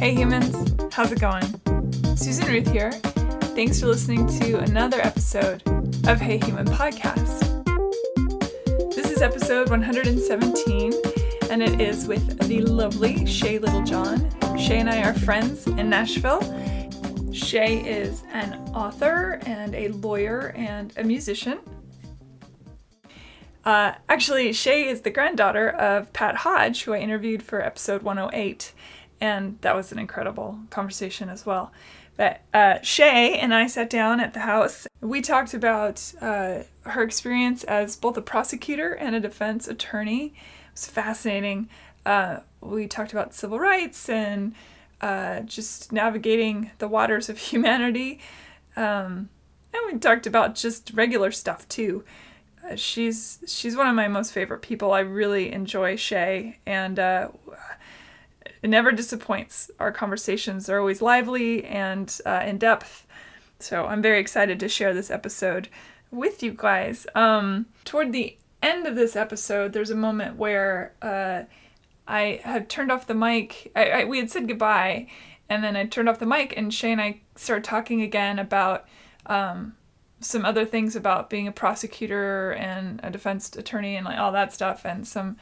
Hey humans, how's it going? Susan Ruth here. Thanks for listening to another episode of Hey Human Podcast. This is episode 117, and it is with the lovely Shay Littlejohn. Shay and I are friends in Nashville. Shay is an author and a lawyer and a musician. Uh, actually, Shay is the granddaughter of Pat Hodge, who I interviewed for episode 108, and that was an incredible conversation as well. But uh, Shay and I sat down at the house. We talked about uh, her experience as both a prosecutor and a defense attorney. It was fascinating. Uh, we talked about civil rights and uh, just navigating the waters of humanity. Um, and we talked about just regular stuff too. Uh, she's she's one of my most favorite people. I really enjoy Shay, and uh, it never disappoints. Our conversations are always lively and uh, in depth. So I'm very excited to share this episode with you guys. Um, toward the end of this episode, there's a moment where uh, I had turned off the mic. I, I, we had said goodbye, and then I turned off the mic, and Shay and I started talking again about. Um, some other things about being a prosecutor and a defense attorney and like all that stuff and some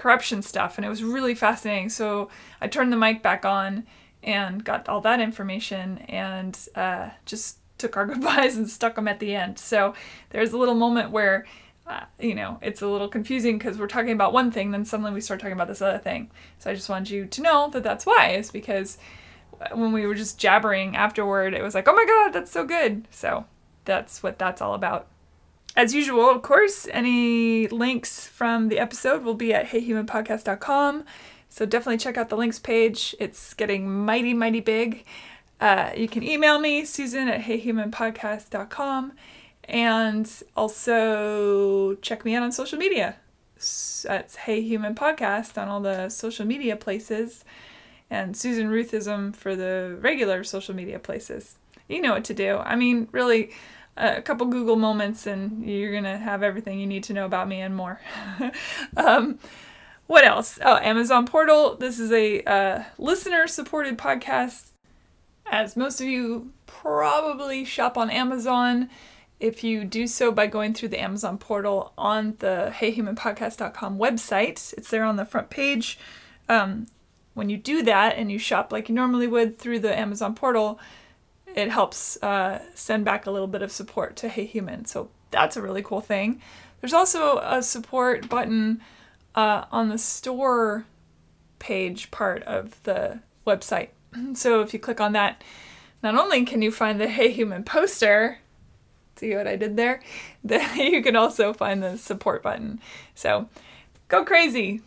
corruption stuff and it was really fascinating. So i turned the mic back on and got all that information and uh, just took our goodbyes and stuck them at the end. So there's a little moment where uh, you know it's a little confusing because we're talking about one thing then suddenly we start talking about this other thing. So i just wanted you to know that that's why is because when we were just jabbering afterward it was like oh my god that's so good. So that's what that's all about. As usual, of course, any links from the episode will be at heyhumanpodcast.com. So definitely check out the links page. It's getting mighty, mighty big. Uh, you can email me, Susan at heyhumanpodcast.com. And also check me out on social media. That's Hey Human Podcast on all the social media places. And Susan Ruthism for the regular social media places. You know what to do. I mean, really, a couple Google moments and you're going to have everything you need to know about me and more. um, what else? Oh, Amazon Portal. This is a uh, listener supported podcast. As most of you probably shop on Amazon, if you do so by going through the Amazon portal on the heyhumanpodcast.com website, it's there on the front page. Um, when you do that and you shop like you normally would through the Amazon portal, it helps uh, send back a little bit of support to Hey Human. So that's a really cool thing. There's also a support button uh, on the store page part of the website. So if you click on that, not only can you find the Hey Human poster, see what I did there, then you can also find the support button. So go crazy.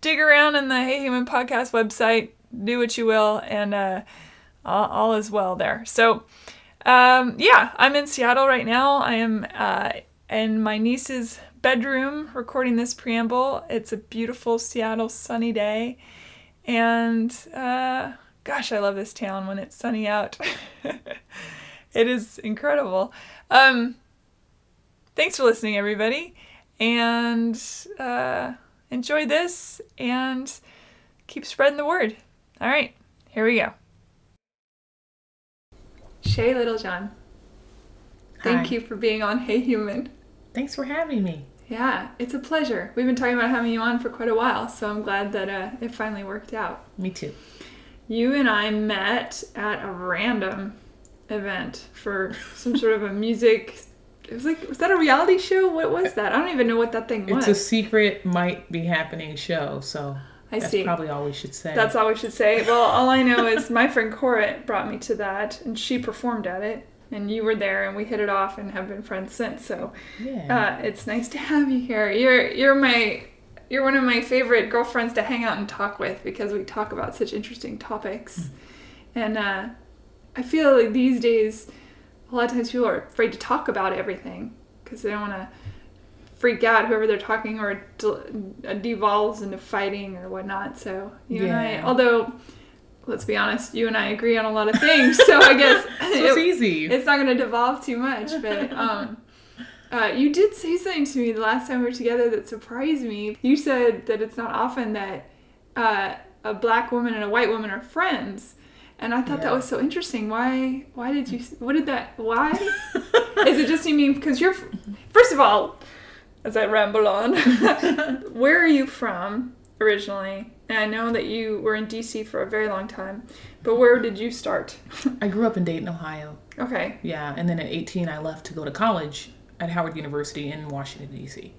Dig around in the Hey Human podcast website, do what you will, and uh, all, all is well there. So, um, yeah, I'm in Seattle right now. I am uh, in my niece's bedroom recording this preamble. It's a beautiful Seattle sunny day. And uh, gosh, I love this town when it's sunny out. it is incredible. Um, thanks for listening, everybody. And uh, enjoy this and keep spreading the word. All right, here we go. Shay Littlejohn. Thank Hi. you for being on Hey Human. Thanks for having me. Yeah, it's a pleasure. We've been talking about having you on for quite a while, so I'm glad that uh, it finally worked out. Me too. You and I met at a random event for some sort of a music. It was like, was that a reality show? What was that? I don't even know what that thing was. It's a secret might be happening show, so I that's see. probably all we should say. That's all we should say. Well, all I know is my friend Corit brought me to that, and she performed at it, and you were there, and we hit it off, and have been friends since. So, yeah. uh, it's nice to have you here. You're you're my you're one of my favorite girlfriends to hang out and talk with because we talk about such interesting topics, and uh, I feel like these days, a lot of times people are afraid to talk about everything because they don't want to freak out whoever they're talking or it de- devolves into fighting or whatnot. So you and I, although let's be honest, you and I agree on a lot of things. So I guess it's it- easy. it's not going to devolve too much. But um, uh, you did say something to me the last time we were together that surprised me. You said that it's not often that uh, a black woman and a white woman are friends. And I thought that was so interesting. Why? Why did you? What did that? Why? Is it just you mean because you're? First of all, as I ramble on, where are you from originally? And I know that you were in DC for a very long time, but where did you start? I grew up in Dayton, Ohio. Okay, Yeah, and then at 18, I left to go to college at Howard University in Washington, D.C.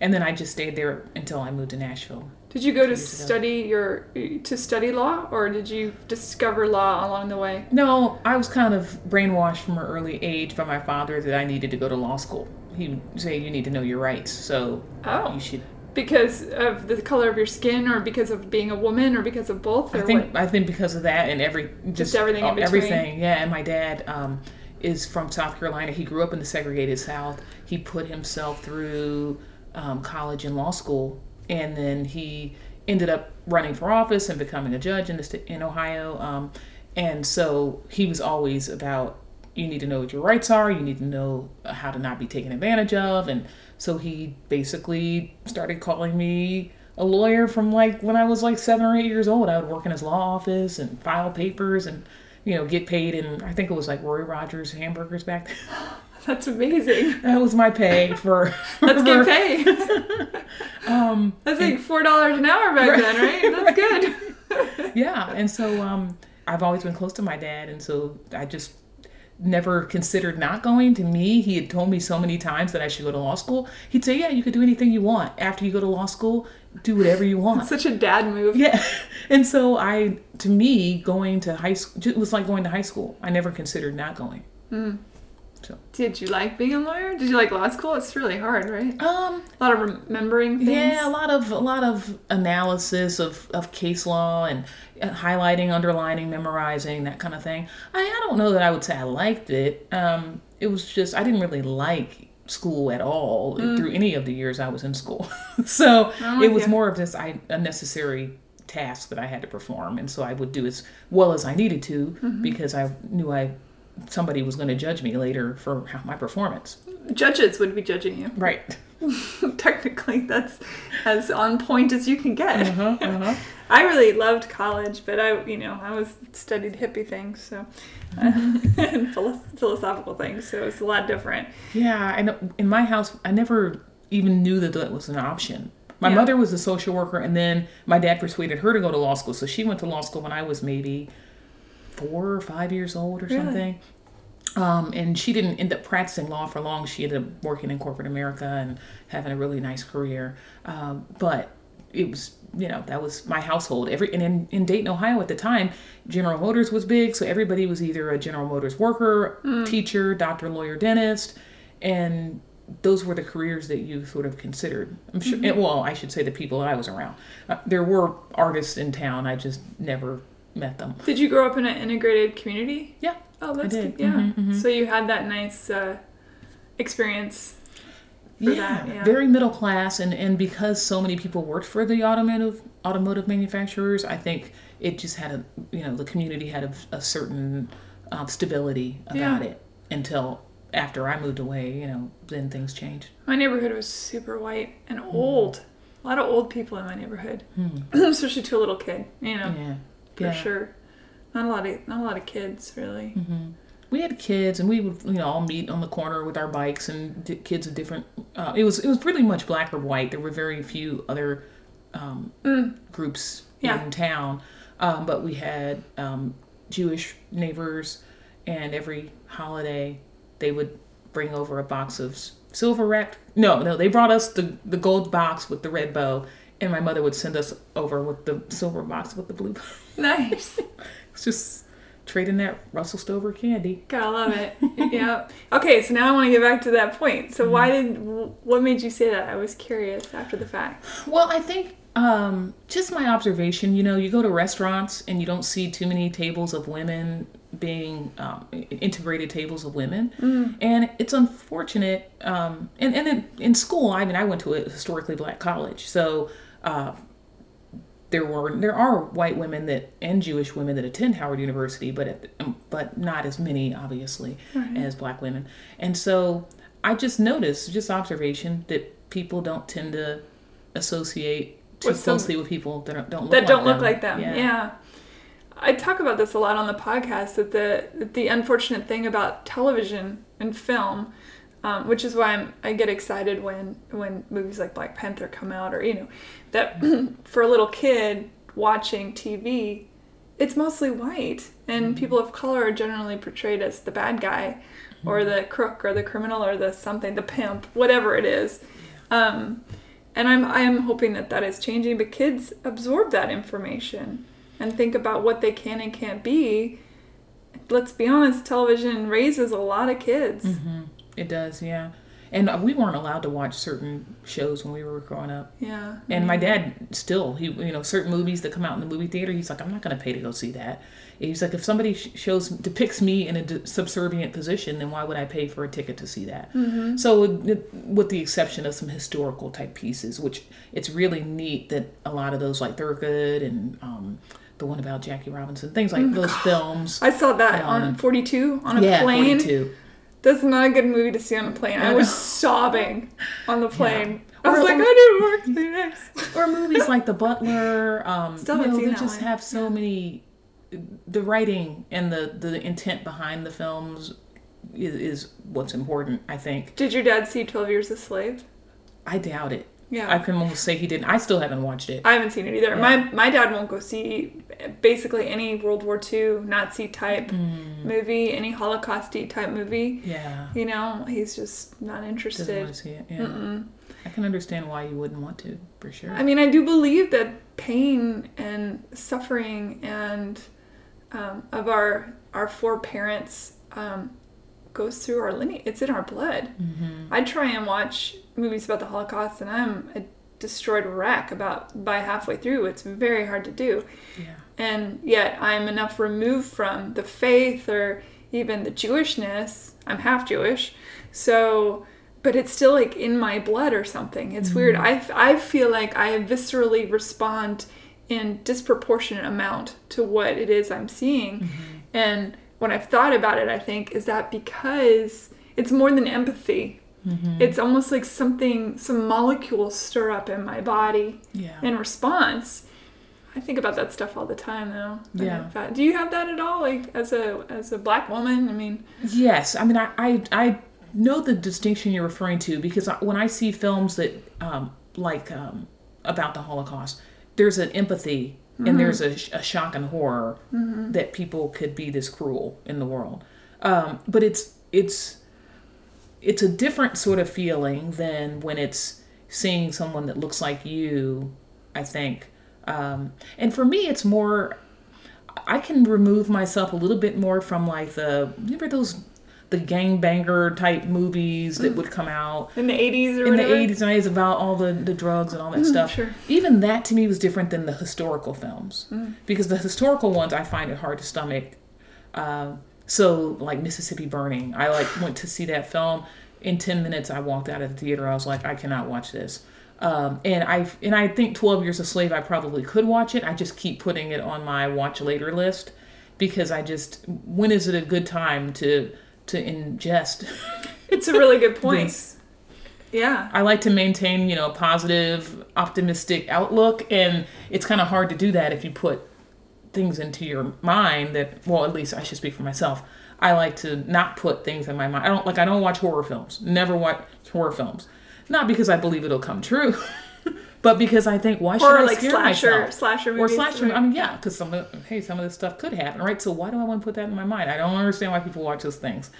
And then I just stayed there until I moved to Nashville. did you go to study your to study law, or did you discover law along the way? No, I was kind of brainwashed from an early age by my father that I needed to go to law school. He would say you need to know your rights, so Oh. you should. Because of the color of your skin, or because of being a woman, or because of both, or I think what? I think because of that and every just, everything in oh, everything. Yeah, and my dad um, is from South Carolina. He grew up in the segregated South. He put himself through um, college and law school, and then he ended up running for office and becoming a judge in the in Ohio. Um, and so he was always about you need to know what your rights are. You need to know how to not be taken advantage of. And so he basically started calling me a lawyer from like when I was like seven or eight years old. I would work in his law office and file papers and you know get paid. And I think it was like Roy Rogers hamburgers back then. That's amazing. that was my pay for. Let's for- get paid. Um, That's like four dollars an hour back then, right? That's good. yeah, and so um, I've always been close to my dad, and so I just never considered not going. To me, he had told me so many times that I should go to law school. He'd say, "Yeah, you could do anything you want after you go to law school. Do whatever you want." Such a dad move. Yeah, and so I, to me, going to high school it was like going to high school. I never considered not going. Hmm. Did you like being a lawyer? Did you like law school? It's really hard, right? Um, A lot of remembering things. Yeah, a lot of a lot of analysis of, of case law and uh, highlighting, underlining, memorizing, that kind of thing. I, I don't know that I would say I liked it. Um, it was just I didn't really like school at all through any of the years I was in school. so I'm it was ya. more of this I, a necessary task that I had to perform, and so I would do as well as I needed to because I knew I somebody was going to judge me later for my performance. Judges would be judging you. Right. Technically, that's as on point as you can get. Uh-huh, uh-huh. I really loved college, but I, you know, I was studied hippie things, so and philosophical things, so it's a lot different. Yeah, and in my house, I never even knew that that was an option. My Yeah. mother was a social worker, and then my dad persuaded her to go to law school. So she went to law school when I was maybe four or five years old or Really? something. Um, and she didn't end up practicing law for long. She ended up working in corporate America and having a really nice career. Um, but it was, you know, that was my household. Every and in, in Dayton, Ohio at the time, General Motors was big, so everybody was either a General Motors worker, teacher, doctor, lawyer, dentist, and those were the careers that you sort of considered. I'm sure. and, well, I should say the people I was around. Uh, there were artists in town. I just never met them. Did you grow up in an integrated community? Yeah. Oh, that's good. Yeah. Mhm, mhm. So you had that nice uh, experience. for that, yeah. very middle class, and and because so many people worked for the automotive automotive manufacturers, I think it just had a you know the community had a, a certain um, stability about Yeah. it until after I moved away. You know, then things changed. My neighborhood was super white and Hmm. old. A lot of old people in my neighborhood, especially to a little kid. You know, Yeah, for yeah. sure. Not a lot of not a lot of kids really. we had kids and we would you know all meet on the corner with our bikes and di- kids of different uh, it was it was pretty much black or white there were very few other um, groups Mm. Yeah. in town um, but we had um, jewish neighbors and every holiday they would bring over a box of silver wrapped no no they brought us the, the gold box with the red bow and my mother would send us over with the silver box with the blue Nice. it's just trading that russell stover candy Gotta love it. yeah. Okay, so now I want to get back to that point. So why did what made you say that? I was curious after the fact. Well, I think um, just my observation. You know, you go to restaurants and you don't see too many tables of women being um, integrated tables of women, and it's unfortunate. Um, and and in, in school, I mean, I went to a historically black college, so. Uh, there were there are white women that and Jewish women that attend Howard University, but at, um, but not as many obviously as black women. And so I just noticed, just observation, that people don't tend to associate too With some- closely with people that don't, don't look that like don't them. look like them. Yeah. I talk about this a lot on the podcast that the that the unfortunate thing about television and film, um, which is why I'm, I get excited when when movies like Black Panther come out, or you know, that for a little kid watching TV, it's mostly white, and people of color are generally portrayed as the bad guy, or the crook, or the criminal, or the something, the pimp, whatever it is. Um, and I'm I'm hoping that that is changing. But kids absorb that information and think about what they can and can't be. Let's be honest, television raises a lot of kids. Mm-hmm. It does, yeah. And we weren't allowed to watch certain shows when we were growing up. Yeah. And my dad still, he you know, certain movies that come out in the movie theater, he's like, I'm not going to pay to go see that. He's like, if somebody shows depicts me in a d- subservient position, then why would I pay for a ticket to see that? Mm-hmm. So, it- with the exception of some historical type pieces, which it's really neat that a lot of those, like Thurgood and um, the one about Jackie Robinson, things like those films. I saw that on Um, 42 on a yeah, plane. 42. That's not a good movie to see on a plane. I was sobbing on the plane. I was Or- like, or- I didn't work next. or movies like The Butler. Um, Still you know, they that just one. have so many. The writing and the the intent behind the films is, is what's important. I think. Did your dad see 12 Years a Slave? I doubt it. Yeah. I can almost say he didn't. I still haven't watched it. I haven't seen it either. Yeah. My my dad won't go see basically any World War II Nazi type Mm. movie, any Holocaust type movie. Yeah. You know, he's just not Doesn't interested. want to see it. Yeah. Mm-mm. I can understand why you wouldn't want to, for sure. I mean, I do believe that pain and suffering and um, of our our foreparents um, goes through our lineage. It's in our blood. hmm I try and watch movies about the Holocaust, and I'm a destroyed wreck about by halfway through. It's very hard to do. Yeah. And yet I'm enough removed from the faith or even the Jewishness. I'm half Jewish, so but it's still like in my blood or something. It's weird. I, I feel like I viscerally respond in disproportionate amount to what it is I'm seeing. And when I've thought about it, I think is that because it's more than empathy. hmm It's almost like something, some molecules stir up in my body Yeah. in response. I think about that stuff all the time, though. Yeah. Do you have that at all, like as a as a black woman? I mean, Yes, I mean I, I I know the distinction you're referring to because when I see films that um, like um, about the Holocaust, there's an empathy and there's a, a shock and horror that people could be this cruel in the world. Um, but it's it's it's a different sort of feeling than when it's seeing someone that looks like you. I think, um, and for me, it's more I can remove myself a little bit more from like the remember those the gangbanger type movies that would come out in the eighties or in the 80s and 90s about all the, the drugs and all that stuff. sure. Even that to me was different than the historical films because the historical ones I find it hard to stomach. Um, so like Mississippi Burning, I like went to see that film. In 10 minutes, I walked out of the theater. I was like, I cannot watch this. Um, and I and I think 12 Years a Slave, I probably could watch it. I just keep putting it on my watch later list because I just when is it a good time to to ingest It's a really good point. this? Yeah. I like to maintain, you know, a positive, optimistic outlook, and it's kind of hard to do that if you put things into your mind that, well, at least I should speak for myself. I like to not put things in my mind. I don't like. I don't watch horror films. Never watch horror films. Not because I believe it'll come true, but because I think why should Or I like scare slasher myself? slasher movies, or slasher. I mean, yeah, because some of hey, some of this stuff could happen, right? So why do I want to put that in my mind? I don't understand why people watch those things.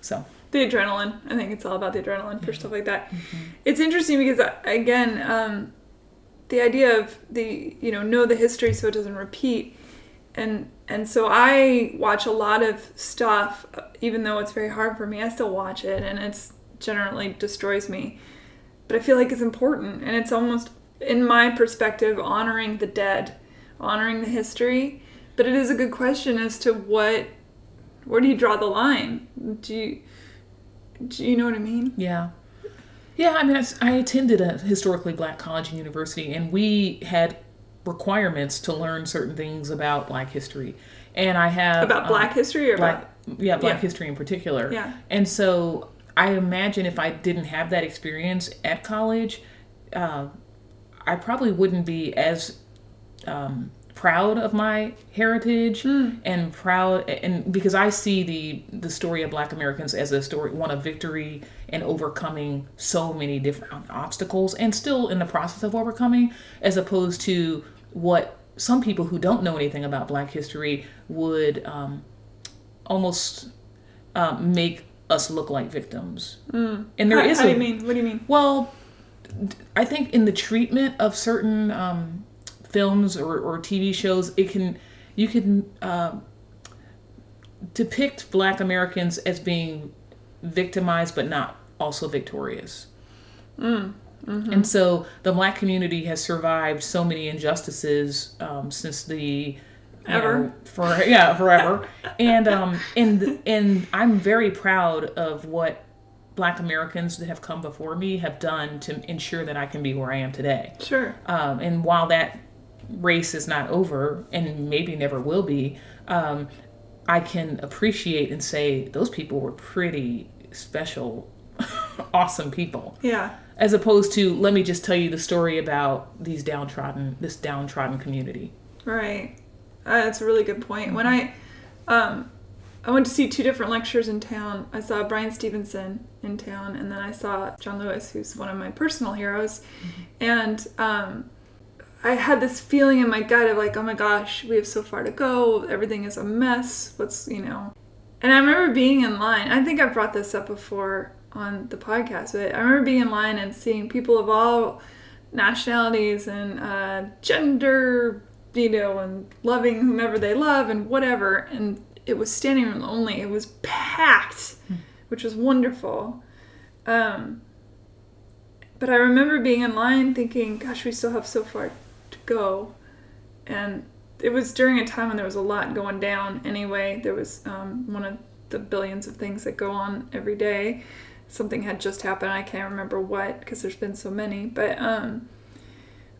So the adrenaline. I think it's all about the adrenaline for stuff like that. Mm-hmm. It's interesting because uh, again, um, the idea of the you know know the history so it doesn't repeat, and and so I watch a lot of stuff, even though it's very hard for me. I still watch it, and it's generally destroys me. But I feel like it's important, and it's almost, in my perspective, honoring the dead, honoring the history. But it is a good question as to what, where do you draw the line? Do you, do you know what I mean? Yeah. Yeah, I mean, I, I attended a historically black college and university, and we had requirements to learn certain things about black history. And I have. About um, black history or black, yeah, black Yeah. history in particular. Yeah. And so I imagine if I didn't have that experience at college, uh, I probably wouldn't be as um, proud of my heritage and proud and because I see the the story of black Americans as a story one of victory and overcoming so many different obstacles and still in the process of overcoming as opposed to what some people who don't know anything about black history would um, almost um, make us look like victims. And there How, is how do you mean? What do you mean? well, I think in the treatment of certain um, films or, or TV shows, it can you can uh, depict Black Americans as being victimized but not also victorious. And so the Black community has survived so many injustices um, since the Ever. know, for yeah forever and um and and i'm very proud of what black americans that have come before me have done to ensure that i can be where i am today Sure. um, and while that race is not over and maybe never will be um, i can appreciate and say those people were pretty special awesome people Yeah. as opposed to let me just tell you the story about these downtrodden this downtrodden community Right. Uh, that's a really good point. When I, um, I went to see two different lectures in town. I saw Bryan Stevenson in town, and then I saw John Lewis, who's one of my personal heroes. And um, I had this feeling in my gut of like, oh my gosh, we have so far to go. Everything is a mess. What's you know? And I remember being in line. I think I brought this up before on the podcast, but I remember being in line and seeing people of all nationalities and uh, gender, you know, and loving whomever they love and whatever. And it was standing room only. It was packed, which was wonderful. Um, but I remember being in line thinking, gosh, we still have so far to go. And it was during a time when there was a lot going down anyway. There was um, one of the billions of things that go on every day. Something had just happened. I can't remember what because there's been so many. But um,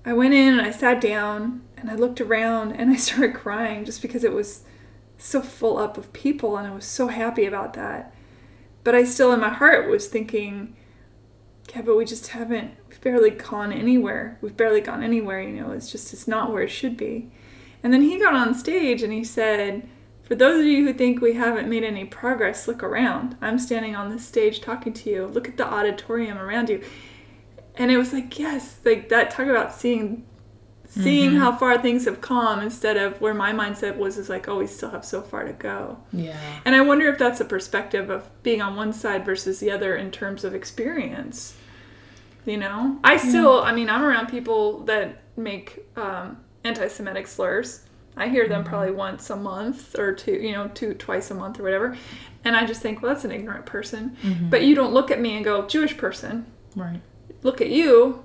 I went in and I sat down and I looked around and I started crying just because it was so full up of people and I was so happy about that. But I still, in my heart, was thinking, yeah, but we just haven't, we've barely gone anywhere. We've barely gone anywhere, you know, it's just, it's not where it should be. And then he got on stage and he said, for those of you who think we haven't made any progress, look around. I'm standing on this stage talking to you. Look at the auditorium around you. And it was like, yes, like that talk about seeing seeing mm-hmm. how far things have come instead of where my mindset was is like, oh, we still have so far to go. yeah And I wonder if that's a perspective of being on one side versus the other in terms of experience. You know, I still, I mean, I'm around people that make um, anti-Semitic slurs. I hear them mm-hmm. probably once a month or two, you know, two twice a month or whatever, and I just think, well, that's an ignorant person. Mm-hmm. But you don't look at me and go, Jewish person. right Look at you.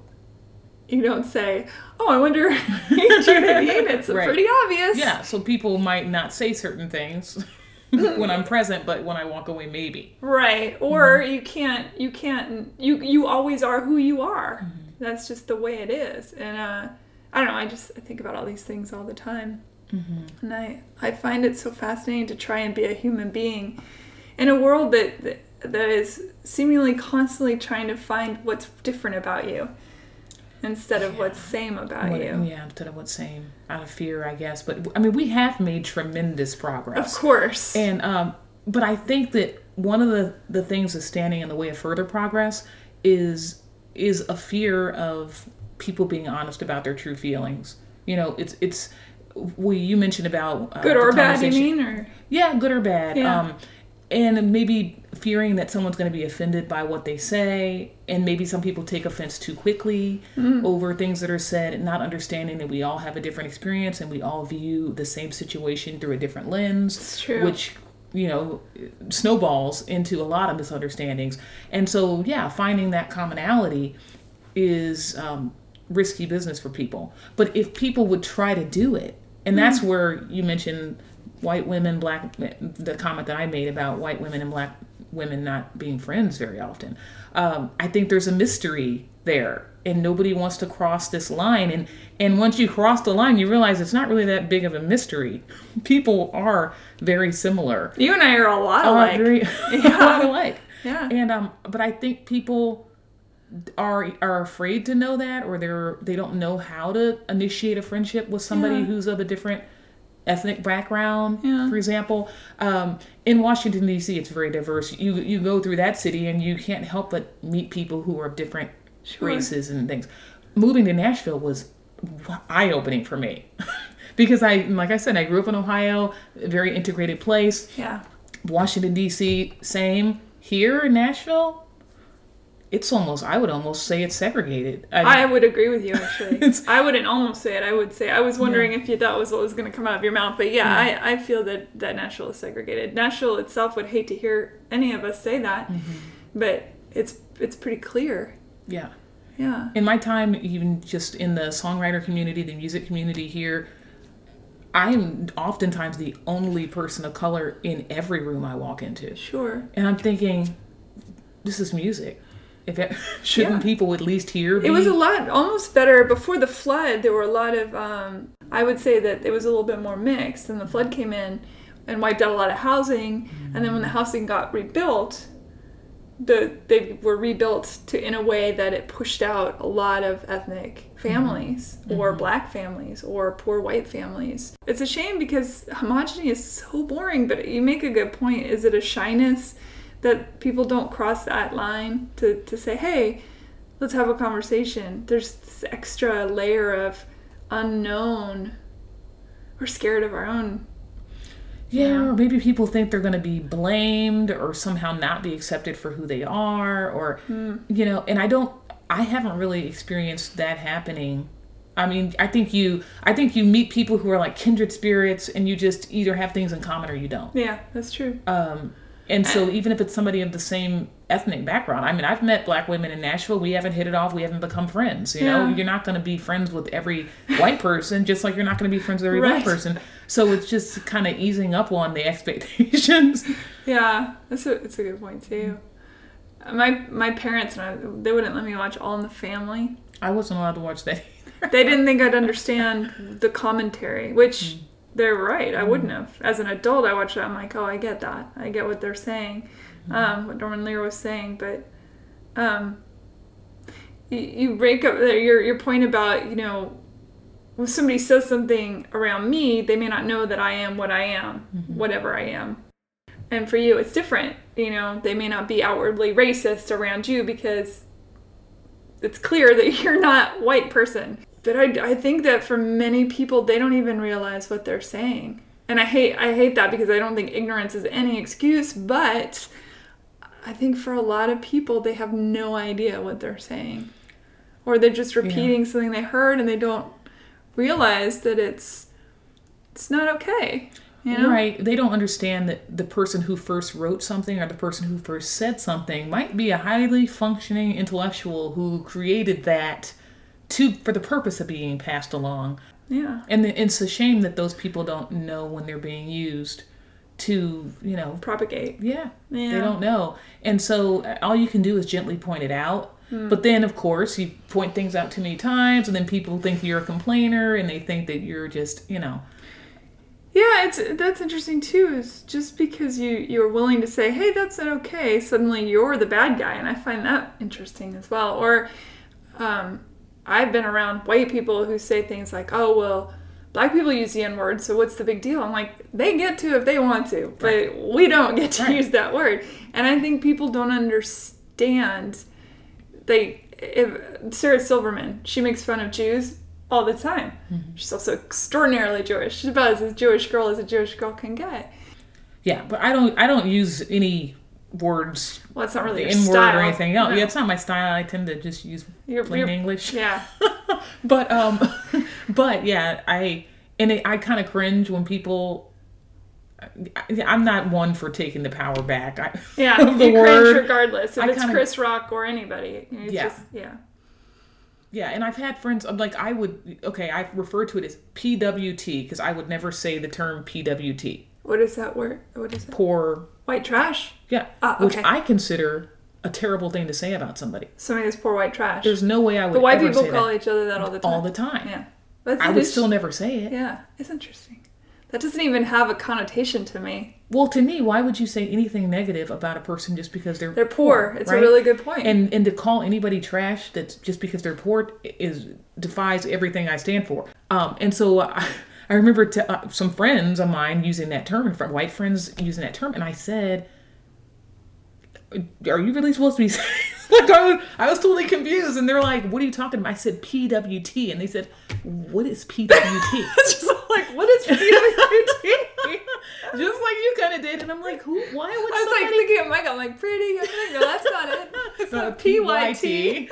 You don't say, oh, I wonder. you know what I mean? It's Right. pretty obvious. Yeah, so people might not say certain things when I'm present, but when I walk away, maybe. Right. Or mm-hmm. you can't you can't you you always are who you are. Mm-hmm. That's just the way it is. And uh I don't know, I just I think about all these things all the time. Mm-hmm. And I I find it so fascinating to try and be a human being in a world that that, that is seemingly constantly trying to find what's different about you instead of what's same about What- you. Yeah, instead of what's same out of fear, I guess. But I mean, we have made tremendous progress. Of course. And um, but I think that one of the the things that's standing in the way of further progress is is a fear of people being honest about their true feelings. You know, it's it's we you mentioned about uh, Good or bad, you mean? Or Yeah, good or bad. Yeah. Um, and maybe fearing that someone's going to be offended by what they say, and maybe some people take offense too quickly Mm. over things that are said, and not understanding that we all have a different experience and we all view the same situation through a different lens, true. which you know snowballs into a lot of misunderstandings. And so, yeah, finding that commonality is um, risky business for people. But if people would try to do it, and that's where you mentioned white women, black, the comment that I made about white women and black women not being friends very often. Um, I think there's a mystery there, and nobody wants to cross this line. And and once you cross the line, you realize it's not really that big of a mystery. People are very similar. you and I are a lot Uh, alike. very a lot alike. Yeah. And um, but I think people are are afraid to know that or they're they don't know how to initiate a friendship with somebody Yeah. who's of a different ethnic background Yeah. for example um, in washington d.c it's very diverse you you go through that city and you can't help but meet people who are of different Sure. races and things moving to nashville was eye-opening for me because i like i said i grew up in ohio a very integrated place Yeah. Washington D.C. Same here in Nashville. It's almost I would almost say it's segregated. I would agree with you actually. It's- I wouldn't almost say it. I would say I was wondering if you that was what was going to come out of your mouth. But yeah, I, I feel that that Nashville is segregated. Nashville itself would hate to hear any of us say that, mm-hmm. but it's it's pretty clear. yeah. Yeah. In my time, even just in the songwriter community, the music community here, I am oftentimes the only person of color in every room I walk into, Sure. and I'm thinking, this is music. If it, shouldn't Yeah. people at least hear? It was a lot almost better before the flood. There were a lot of um, I would say that it was a little bit more mixed. And the flood came in and wiped out a lot of housing. And then when the housing got rebuilt, the they were rebuilt to in a way that it pushed out a lot of ethnic families or black families or poor white families. It's a shame because homogeny is so boring. But you make a good point. Is it a shyness? That people don't cross that line to, to say, hey, let's have a conversation. There's this extra layer of unknown. We're scared of our own. Yeah, or maybe people think they're going to be blamed or somehow not be accepted for who they are, or, you know, and I don't, I haven't really experienced that happening. I mean, I think you, I think you meet people who are like kindred spirits and you just either have things in common or you don't. Yeah, that's true. Um, and so even if it's somebody of the same ethnic background, I mean, I've met black women in Nashville. We haven't hit it off. We haven't become friends. You know, Yeah. you're not going to be friends with every white person, just like you're not going to be friends with every Right. black person. So it's just kind of easing up on the expectations. Yeah, that's a, that's a good point too. My my parents and I, they wouldn't let me watch All in the Family. I wasn't allowed to watch that. They didn't think I'd understand the commentary, which mm. They're right. I wouldn't have. As an adult, I watched it. I'm like, oh, I get that. I get what they're saying, um, what Norman Lear was saying. But um, you, you break up your your point about you know when somebody says something around me, they may not know that I am what I am, whatever I am. And for you, it's different. You know, they may not be outwardly racist around you because it's clear that you're not white person. But I, I think that for many people, they don't even realize what they're saying. And I hate I hate that because I don't think ignorance is any excuse. But I think for a lot of people, they have no idea what they're saying, or they're just repeating something they heard and they don't realize that it's it's not okay. You know? Right. They don't understand that the person who first wrote something or the person who first said something might be a highly functioning intellectual who created that to for the purpose of being passed along. Yeah. And the, it's a shame that those people don't know when they're being used to, you know, Propagate. yeah, Yeah. they don't know. And so uh, all you can do is gently point it out. But then, of course, you point things out too many times, and then people think you're a complainer, and they think that you're just, you know, Yeah, it's that's interesting too. Is just because you you're willing to say, "Hey, that's not okay," suddenly you're the bad guy, and I find that interesting as well. Or, um, I've been around white people who say things like, "Oh, well, black people use the N word, so what's the big deal?" I'm like, they get to if they want to, but we don't get to Right. use that word. And I think people don't understand. They, if Sarah Silverman, she makes fun of Jews all the time. Mm-hmm. She's also extraordinarily Jewish. She's about as Jewish girl as a Jewish girl can get. yeah. But I don't, I don't use any words, Well, it's not really the your N word style. or anything. No, No. yeah, it's not my style. I tend to just use You're- plain you're- English. Yeah. but um but yeah i and it, i kind of cringe when people I, i'm not one for taking the power back I, Yeah. of the you word cringe regardless. If I it's kinda- Chris Rock or anybody. It's Yeah. Just, yeah. yeah and i've had friends I'm like i would okay i refer to it as pwt because i would never say the term pwt What is that word? What is it? poor White trash? yeah Ah, which okay. i consider a terrible thing to say about somebody Somebody is poor white trash. there's no way i would but white people call that each other that all the time. all the time Yeah. But i would still never say it Yeah. It's interesting. That doesn't even have a connotation to me. Well, to me, why would you say anything negative about a person just because they're They're poor. It's right? a really good point. and and to call anybody trash that's just because they're poor is defies everything I stand for. Um, and so I, I remember t- uh, some friends of mine using that term, white friends using that term, and I said, "Are you really supposed to be?" like I was, I was totally confused, and they're like, "What are you talking about?" I said PWT, and they said, "What is PWT?" it's just like, what is PWT? just like you kind of did, and I'm like, "Who? Why would I was like somebody?" thinking of Mike. I'm like, pretty. I'm like, no, that's not it. It's uh, not PYT.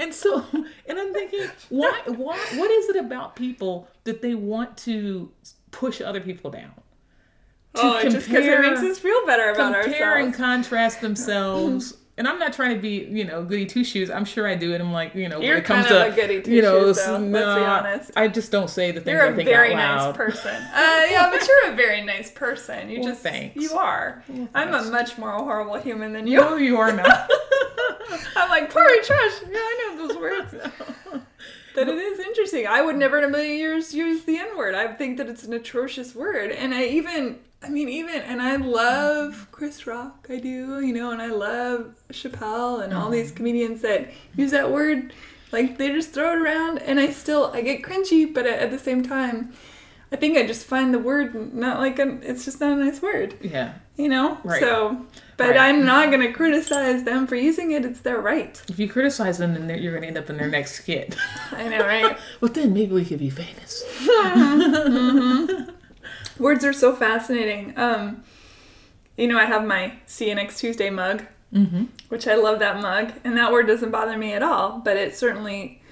And so, and I'm thinking, why, why, what is it about people that they want to push other people down? To Oh, just because it makes us feel better about compare and contrast themselves. And I'm not trying to be, you know, goody two shoes. I'm sure I do it. I'm like, you know, when You're it comes kind to, a goody you know, though, let's be no, honest. I just don't say the things You're I think out loud. You're a very nice person. Uh, yeah, but you're a very nice person. You Well, just thanks. you are. I'm a much more horrible human than you. No, you are not. I'm like purry trash. Yeah, I know those words. But it is interesting. I would never in a million years use the N word. I think that it's an atrocious word. And I even, I mean, even, and I love Chris Rock. I do, you know, and I love Chappelle and all these mm-hmm. comedians that use that word. Like they just throw it around, and I still, I get cringy, but at the same time, I think I just find the word not like a, it's just not a nice word, yeah. you know? Right. So, but Right. I'm not going to criticize them for using it. It's their right. If you criticize them, then you're going to end up in their next skit. I know, right? but then maybe we could be famous. Words are so fascinating. Um, you know, I have my See You Next Tuesday mug, Mm-hmm. which I love that mug, and that word doesn't bother me at all, but it certainly,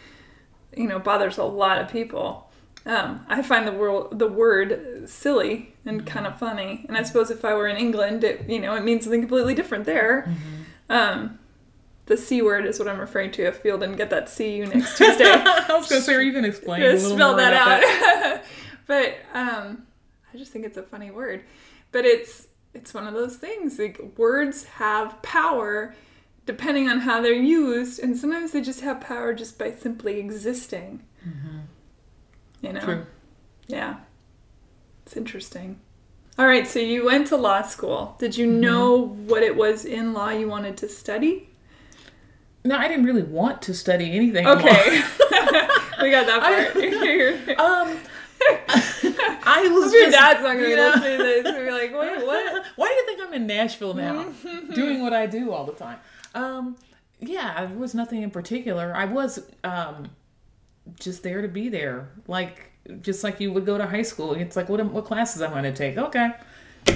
you know, bothers a lot of people. Um, I find the word the word silly and kind of funny, and I suppose if I were in England, it you know it means something completely different there. Um, the C word is what I'm referring to. If people didn't get that, see you next Tuesday. I was going to say, are you going to explain a spell that out. that? but um, I just think it's a funny word. But it's it's one of those things. Like words have power depending on how they're used, and sometimes they just have power just by simply existing. You know. True. Yeah. It's interesting. All right, so you went to law school. Did you Mm-hmm. know what it was in law you wanted to study? No, I didn't really want to study anything. Okay. we got that part. Um, I was Your just, dad's not gonna you know- listening to this and be like, wait, what? Why do you think I'm in Nashville now, doing what I do all the time? Um, yeah, there was nothing in particular. I was um, just there to be there, like just like you would go to high school. It's like what am- what classes I'm going to take. Okay,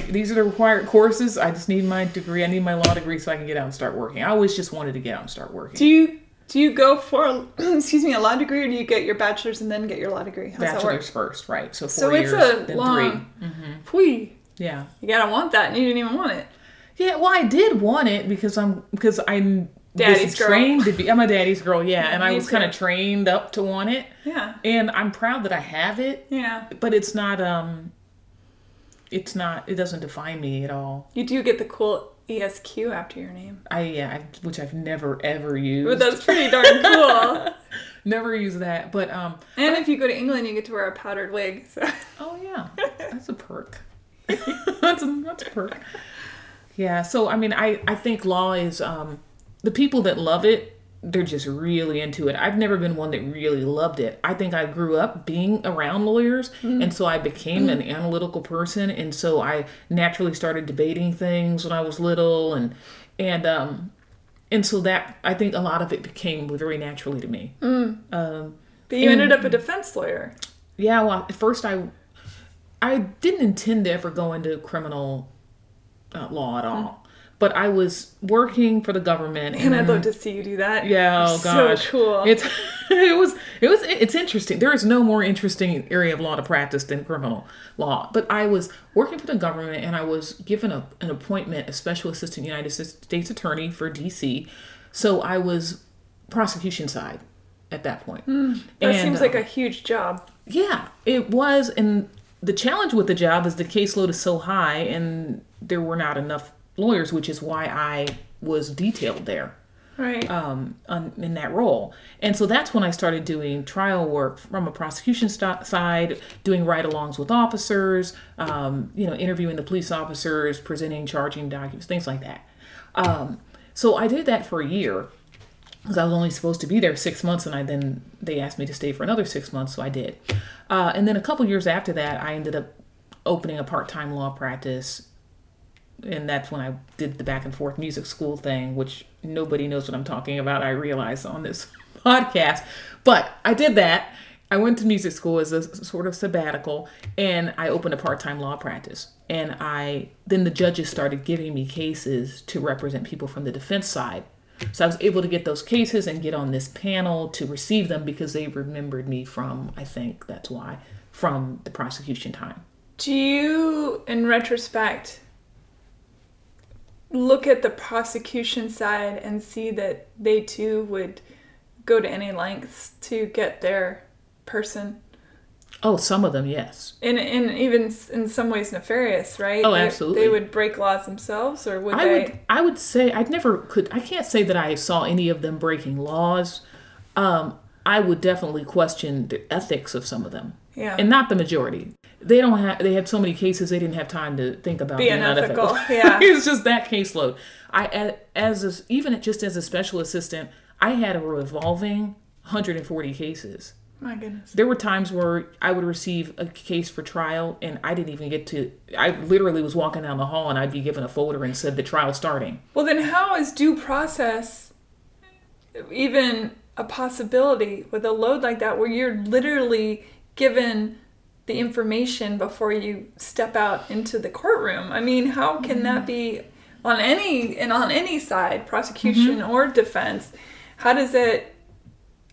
these are the required courses. I just need my degree. I need my law degree so I can get out and start working. I always just wanted to get out and start working. Do you do you go for excuse me a law degree or do you get your bachelor's and then get your law degree? How's? Bachelor's first, right? So four So it's years, a long. 3 mm-hmm. Pwee. Yeah. You gotta want that, and you didn't even want it. Yeah, well, I did want it because I'm because I'm Daddy's girl. trained to be. I'm a daddy's girl, yeah, and I was kind of trained up to want it, Yeah, and I'm proud that I have it. yeah. But it's not um, it's not. It doesn't define me at all. You do get the cool ESQ after your name, I yeah, I, which I've never ever used. but that's pretty darn cool. never used that. But um, and if you go to England, you get to wear a powdered wig. So Oh yeah, that's a perk. that's a that's a perk. Yeah. So I mean, I I think law is um the people that love it. They're just really into it. I've never been one that really loved it. I think I grew up being around lawyers, and so I became an analytical person, and so I naturally started debating things when I was little, and and um and so that I think a lot of it became very naturally to me. Um, but you ended up a defense lawyer. yeah, well, at first I, I didn't intend to ever go into criminal uh, law at all, but I was working for the government, And I'd love to see you do that. yeah, oh so cool. It's it was it was it's interesting. There is no more interesting area of law to practice than criminal law. But I was working for the government, and I was given a, an appointment, a special assistant United States attorney for D.C. So I was prosecution side at that point. Hmm. that And, seems like um, a huge job. yeah, it was. And the challenge with the job is the caseload is so high and there were not enough lawyers, which is why I was detailed there. Right. um, on, in that role. And so that's when I started doing trial work from a prosecution st- side, doing ride alongs with officers, um, you know, interviewing the police officers, presenting charging documents, things like that. Um, so I did that for a year because I was only supposed to be there six months, and I then they asked me to stay for another six months, so I did. Uh, and then a couple years after that, I ended up opening a part time law practice and that's when I did the back and forth music school thing, which nobody knows what I'm talking about. I realize on this podcast, but I did that. I went to music school as a sort of sabbatical, and I opened a part-time law practice. And I then the judges started giving me cases to represent people from the defense side. So I was able to get those cases and get on this panel to receive them because they remembered me from I think that's why from the prosecution time. Do you, in retrospect, look at the prosecution side and see that they too would go to any lengths to get their person? Oh, some of them, yes. And, and even in some ways nefarious, right? Oh, They- absolutely. They would break laws themselves, or would I they? would I would say I never could I can't say that I saw any of them breaking laws. Um, I would definitely question the ethics of some of them, yeah. and not the majority. They don't have they had so many cases they didn't have time to think about Be being unethical, unethical. yeah. it's just that caseload. I as a, even just as a special assistant, I had a revolving 140 cases. My goodness. There were times where I would receive a case for trial and I didn't even get to I literally was walking down the hall and I'd be given a folder and said the trial starting. Well, then how is due process even a possibility with a load like that where you're literally given the information before you step out into the courtroom? I mean, how can that mm-hmm. be on any and on any side, prosecution mm-hmm. or defense? How does it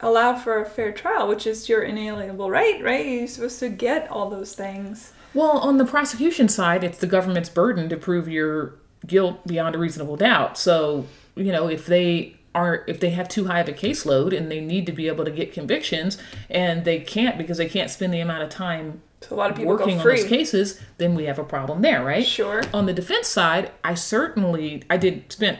allow for a fair trial, which is your inalienable right, right? You're supposed to get all those things. Well, on the prosecution side, it's the government's burden to prove your guilt beyond a reasonable doubt. So, you know, if they are if they have too high of a caseload and they need to be able to get convictions and they can't because they can't spend the amount of time So a lot of people working on those cases, then we have a problem there, right? Sure. On the defense side, I certainly I did spent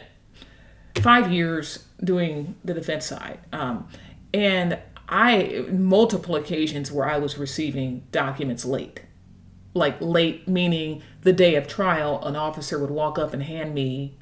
five years doing the defense side, um, and I multiple occasions where I was receiving documents late, like late meaning the day of trial, an officer would walk up and hand me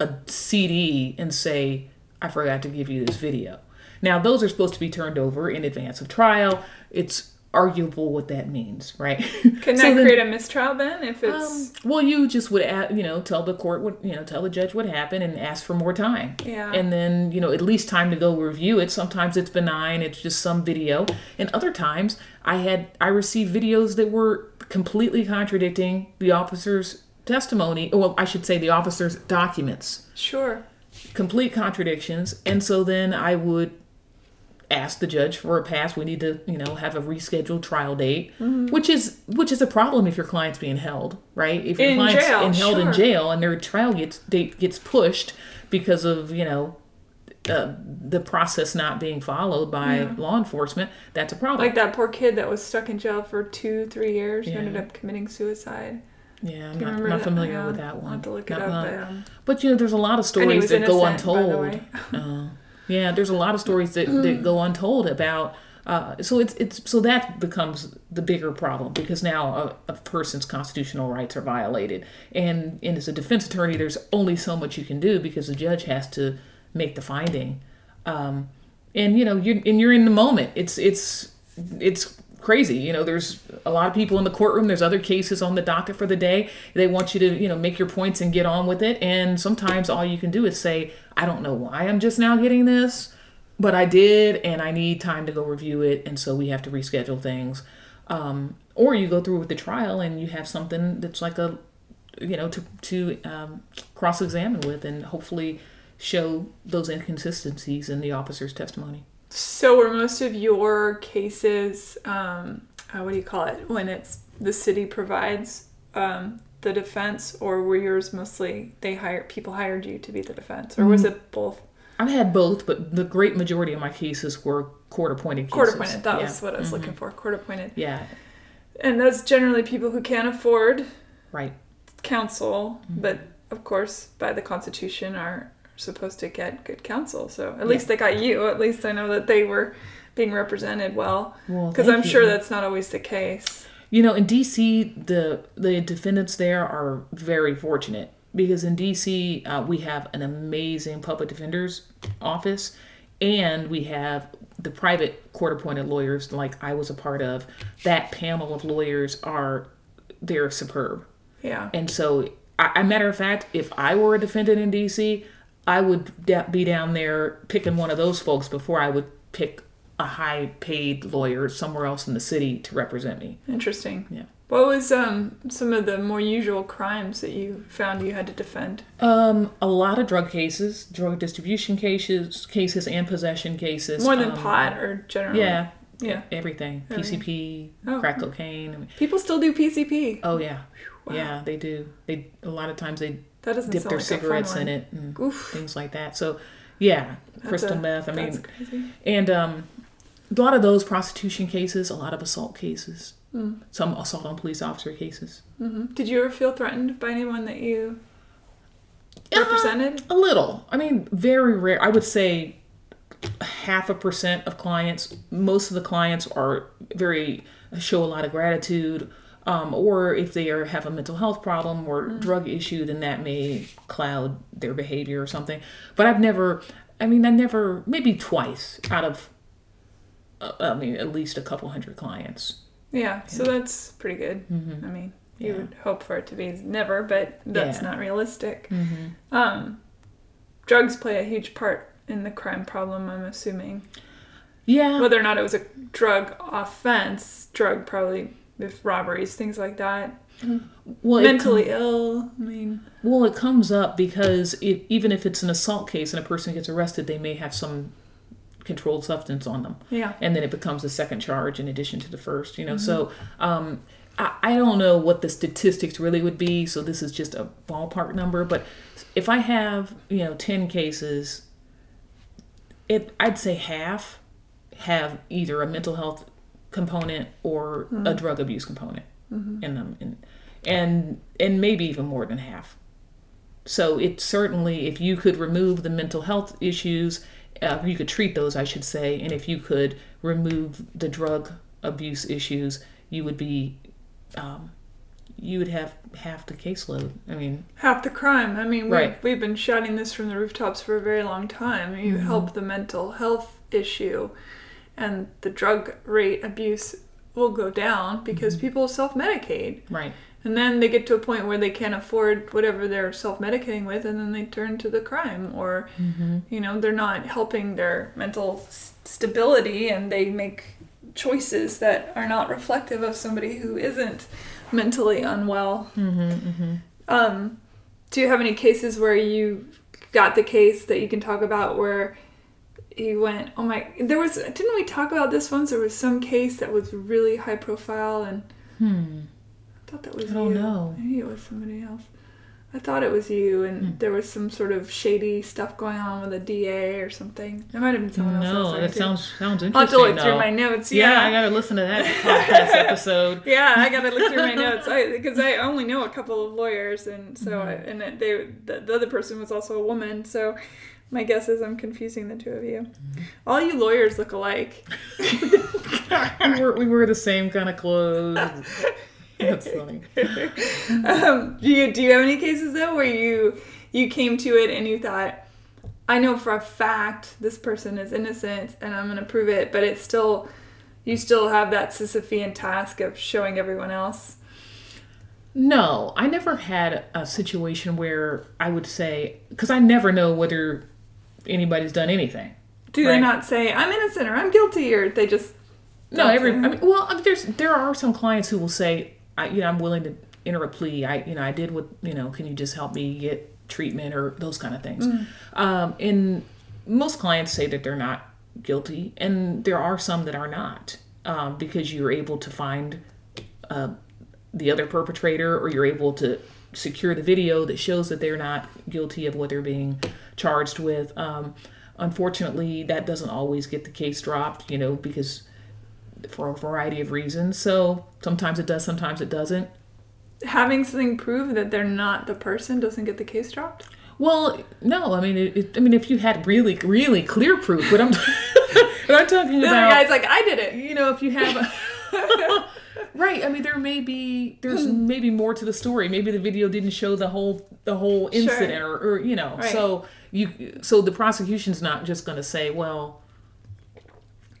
a CD and say, "I forgot to give you this video." Now those are supposed to be turned over in advance of trial. It's arguable what that means, right? Can So that then- create a mistrial then if it's um, well, you just would, add, you know, tell the court what, you know, tell the judge what happened and ask for more time. Yeah. And then, you know, at least time to go review it. Sometimes it's benign, it's just some video. And other times, I had, I received videos that were completely contradicting the officer's testimony. Well, I should say the officer's documents sure? Complete contradictions. And so then i would ask the judge for a pass. We need to you know have a rescheduled trial date which is which is a problem if your client's being held right? If your In client's jail, in, held in jail and their trial gets date gets pushed because of you know uh, the process not being followed by law enforcement that's a problem. Like that poor kid that was stuck in jail for two, three years who Yeah. ended up committing suicide. Yeah i'm not, not familiar Yeah, with that one have to look it Not- up. um, But you know, there's a lot of stories that go innocent, the untold. Uh, yeah, there's a lot of stories that, that go untold about. Uh, so it's it's so that becomes the bigger problem because now a, a person's constitutional rights are violated, and and as a defense attorney, there's only so much you can do because the judge has to make the finding, um, and you know you and you're in the moment. It's it's it's crazy. You know, there's a lot of people in the courtroom. There's other cases on the docket for the day. They want you to, you know, make your points and get on with it. And sometimes all you can do is say, I don't know why I'm just now getting this, but I did, and I need time to go review it. And so we have to reschedule things. Um, or you go through with the trial and you have something that's like a, you know, to, to um, cross examine with and hopefully show those inconsistencies in the officer's testimony. So were most of your cases, um, uh, what do you call it, when it's the city provides um, the defense, or were yours mostly they hired people hired you to be the defense, or was Mm-hmm. it both? I've had both, but the great majority of my cases were court appointed cases. Court appointed. That yeah. was what I was looking for. Court appointed, Yeah, and that's generally people who can't afford right. counsel, Mm-hmm. but of course, by the Constitution, are supposed to get good counsel. So at least they got you. At least I know that they were being represented well. Well, Because thank I'm you. sure that's not always the case. You know, in DC, the the defendants there are very fortunate because in DC uh, we have an amazing public defender's office, and we have the private court-appointed lawyers like I was a part of. That panel of lawyers are they're superb, Yeah. and so I, a matter of fact, if I were a defendant in DC, I would be down there picking one of those folks before I would pick a high-paid lawyer somewhere else in the city to represent me. Interesting. Yeah. What was um some of the more usual crimes that you found you had to defend? Um, a lot of drug cases, drug distribution cases, cases and possession cases. More than um, pot or generally? Yeah, Yeah. everything. PCP, Oh. crack cocaine. People still do PCP. oh yeah, Wow. yeah, they do. They a lot of times they That doesn't dip their like cigarettes in it and Oof. things like that. So, yeah, crystal a- meth. I That's mean, crazy. and um, a lot of those prostitution cases, a lot of assault cases, Mm. some assault on police officer cases. hmm Did you ever feel threatened by anyone that you Uh, represented? A little. I mean, very rare. I would say half a percent of clients. Most of the clients are very show a lot of gratitude. Um, or if they are have a mental health problem or drug issue, then that may cloud their behavior or something. But I've never. I mean, I never. Maybe twice out of. Uh, I mean, at least a couple hundred clients. Yeah, so that's pretty good. I mean, you Yeah. would hope for it to be never, but that's Yeah. not realistic. Mm-hmm. Um, drugs play a huge part in the crime problem, I'm assuming. Yeah. Whether or not it was a drug offense, drug probably, if robberies, things like that. well, Mentally ill, I mean, Well, it comes up because it, even if it's an assault case and a person gets arrested, they may have some controlled substance on them, yeah. and then it becomes a second charge in addition to the first. You know, so um, I, I don't know what the statistics really would be. So this is just a ballpark number, but if I have you know ten cases, it I'd say half have either a mental health component or a drug abuse component in them, and and and maybe even more than half. So it certainly, if you could remove the mental health issues, uh, you could treat those, I should say, and if you could remove the drug abuse issues, you would be, um, you would have half the caseload. I mean, half the crime. I mean, Right. we've, we've been shouting this from the rooftops for a very long time. You Mm-hmm. help the mental health issue, and the drug rate abuse will go down because Mm-hmm. people self medicate. right, And then they get to a point where they can't afford whatever they're self medicating with, and then they turn to the crime. Or, Mm-hmm. you know, they're not helping their mental s- stability and they make choices that are not reflective of somebody who isn't mentally unwell. mm-hmm, Um, do you have any cases where you got the case that you can talk about where you went, oh my, there was, didn't we talk about this once? There was some case that was really high profile and hmm, I thought that was I don't you. know. Maybe it was somebody else. I thought it was you, and Hmm. there was some sort of shady stuff going on with a DA or something. It might have been someone else. I no, that sounds sounds I'll have to interesting. look through my notes. yeah, Yeah, I gotta listen to that podcast episode. yeah, I gotta look through my notes because I, only know a couple of lawyers, and so Mm-hmm. and they the, the other person was also a woman. So my guess is I'm confusing the two of you. Mm-hmm. All you lawyers look alike. we were we were the same kind of clothes. That's funny. um, do you do you have any cases though where you you came to it and you thought, I know for a fact this person is innocent and I'm gonna prove it, but it's still you still have that Sisyphean task of showing everyone else. No, I never had a situation where I would say because I never know whether anybody's done anything. Do they not say I'm innocent or I'm guilty or they just No, every. I mean, well, I mean, there's there are some clients who will say, I, you know, I'm willing to enter a plea. I, you know, I did what, you know, can you just help me get treatment or those kind of things. Um, and most clients say that they're not guilty, and there are some that are not um, because you're able to find uh, the other perpetrator, or you're able to secure the video that shows that they're not guilty of what they're being charged with. Um, unfortunately, that doesn't always get the case dropped, you know, because for a variety of reasons. So sometimes it does, sometimes it doesn't. having something prove that they're not the person doesn't get the case dropped? Well, no, I mean, it, it, I mean, if you had really, really clear proof, but I'm, but I'm talking The about, other guy's like, I did it. you know, if you have, a, right? I mean, there may be, there's hmm. maybe more to the story. Maybe the video didn't show the whole, the whole incident, or, or you know, Right. so you, so the prosecution's not just going to say, well,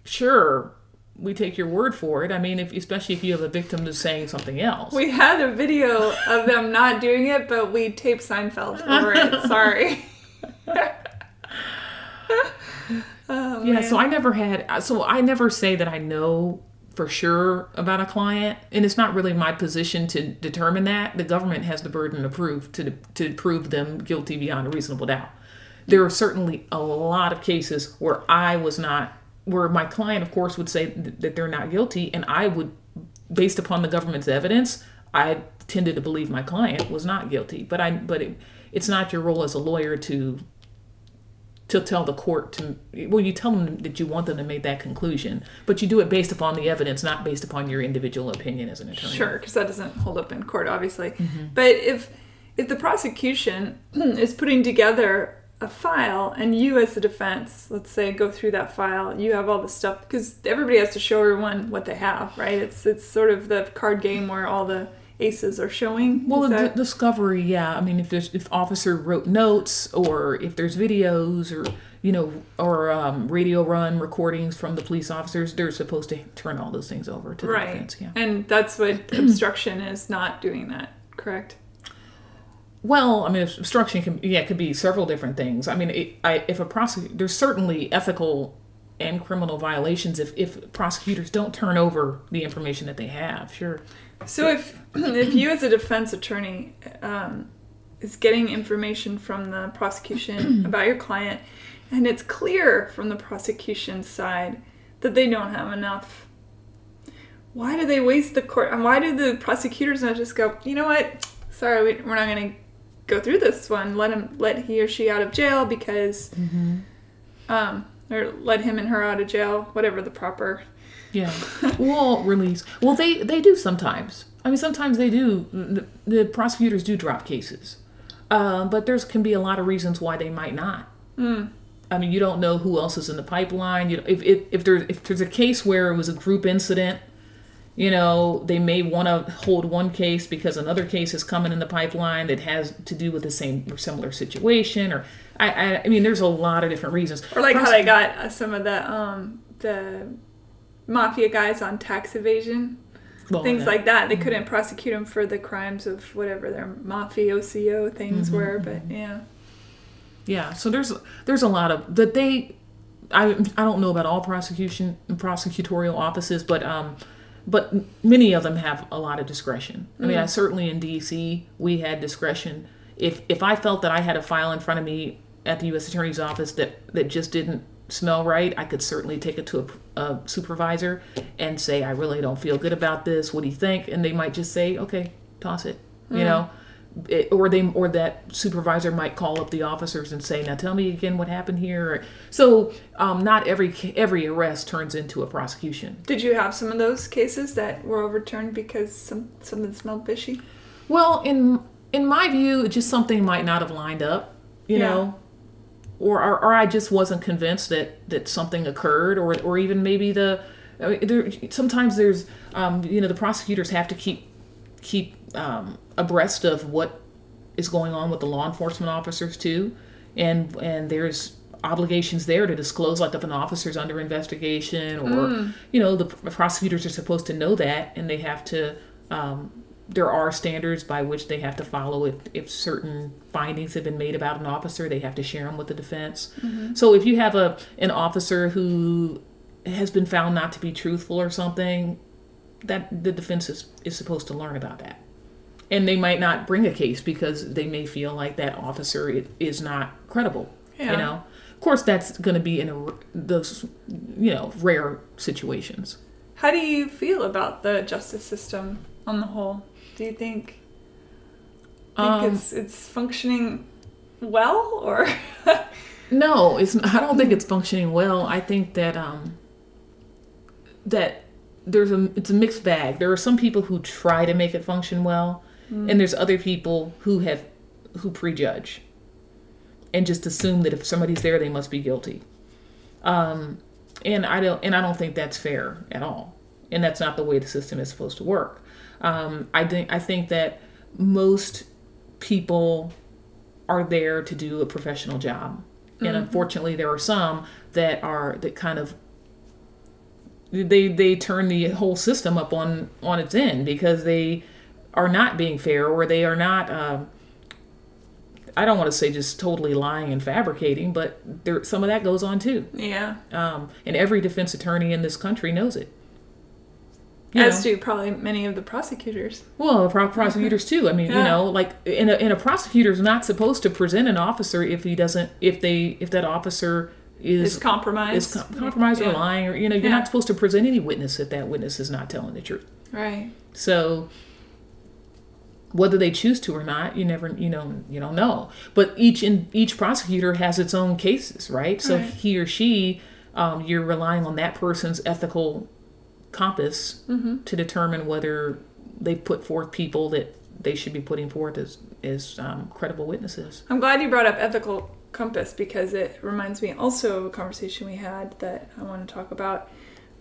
sure, we take your word for it. I mean, if especially if you have a victim who's saying something else. We had a video of them not doing it, but we taped Seinfeld over it. Sorry. oh, Yeah, man. so I never had so I never say that I know for sure about a client and it's not really my position to determine that. The government has the burden of proof to to prove them guilty beyond a reasonable doubt. There are certainly a lot of cases where I was not where my client of course would say that they're not guilty and I would based upon the government's evidence, I tended to believe my client was not guilty. But I but it, it's not your role as a lawyer to to tell the court to well you tell them that you want them to make that conclusion but you do it based upon the evidence not based upon your individual opinion as an attorney Sure, because that doesn't hold up in court, obviously. Mm-hmm. But if if the prosecution is putting together a file and you as the defense, let's say, go through that file, you have all the stuff because everybody has to show everyone what they have, right? It's it's sort of the card game where all the aces are showing. well Is the discovery yeah i mean if there's if officer wrote notes or if there's videos or you know or um, radio run recordings from the police officers they're supposed to turn all those things over to the right, defense yeah and that's what obstruction is not doing that, correct? Well, I mean, obstruction can yeah, it could be several different things. I mean, it, I, if a prosecutor, there's certainly ethical and criminal violations if if prosecutors don't turn over the information that they have. Sure. So if if you as a defense attorney um, is getting information from the prosecution about your client, and it's clear from the prosecution side that they don't have enough, why do they waste the court? And why do the prosecutors not just go, you know what? Sorry, we, we're not going to go through this one. Let him, let he or she out of jail because, um, or let him and her out of jail, whatever the proper. Yeah. well, release. Well, they they do sometimes. I mean, sometimes they do. The, the prosecutors do drop cases, uh, but there's can be a lot of reasons why they might not. I mean, you don't know who else is in the pipeline. You know, if, if if there's if there's a case where it was a group incident, you know, they may want to hold one case because another case is coming in the pipeline that has to do with the same or similar situation. Or I I, I mean, there's a lot of different reasons. Or like how they got some of the um the mafia guys on tax evasion, Well, things yeah. like that. They mm-hmm. couldn't prosecute them for the crimes of whatever their mafioso things mm-hmm. were, but yeah. Yeah, so there's there's a lot of that they I I don't know about all prosecution prosecutorial offices, but um but many of them have a lot of discretion. I mean, I mm. certainly in DC we had discretion. If if I felt that I had a file in front of me at the U.S. Attorney's office that that just didn't smell right, I could certainly take it to a, a supervisor and say, I really don't feel good about this. What do you think? And they might just say, okay, toss it. You know, it, or they or that supervisor might call up the officers and say, "Now tell me again what happened here." So, um, not every every arrest turns into a prosecution. Did you have some of those cases that were overturned because some something smelled fishy? Well, in in my view, just something might not have lined up, you Yeah. know, or, or or I just wasn't convinced that that something occurred, or or even maybe the I mean, there, sometimes there's um, you know the prosecutors have to keep keep um, abreast of what is going on with the law enforcement officers too, and and there's obligations there to disclose like if an officer's under investigation or you know the prosecutors are supposed to know that and they have to um, there are standards by which they have to follow if, if certain findings have been made about an officer they have to share them with the defense. Mm-hmm. So if you have a an officer who has been found not to be truthful or something that the defense is, is supposed to learn about that. And they might not bring a case because they may feel like that officer is not credible Yeah. you know? Of course that's going to be in a, those you know rare situations. How do you feel about the justice system on the whole? Do you think, think Um, it's it's functioning well or No, it's. I don't think it's functioning well. I think that um, that there's a it's a mixed bag. There are some people who try to make it function well, and there's other people who have who prejudge. and just assume that if somebody's there, they must be guilty. Um, and I don't and I don't think that's fair at all. And that's not the way the system is supposed to work. Um, I think I think that most people are there to do a professional job, and unfortunately, there are some that are that kind of they they turn the whole system up on on its end because they are not being fair or they are not. Um, I don't want to say just totally lying and fabricating, but there some of that goes on too. Yeah. Um, and every defense attorney in this country knows it. You As know? do probably many of the prosecutors. Well, pro- prosecutors too. I mean, you know, like in a, and a prosecutor's not supposed to present an officer if he doesn't if they if that officer Is is compromised. is com- compromised Yeah. or lying or you know you're Yeah. not supposed to present any witness if that witness is not telling the truth. Right. So whether they choose to or not, you never you know you don't know. But each in each prosecutor has its own cases, right? So Right. he or she, um, you're relying on that person's ethical compass Mm-hmm. to determine whether they put forth people that they should be putting forth as as um, credible witnesses. I'm glad you brought up ethical compass because it reminds me also of a conversation we had that I want to talk about.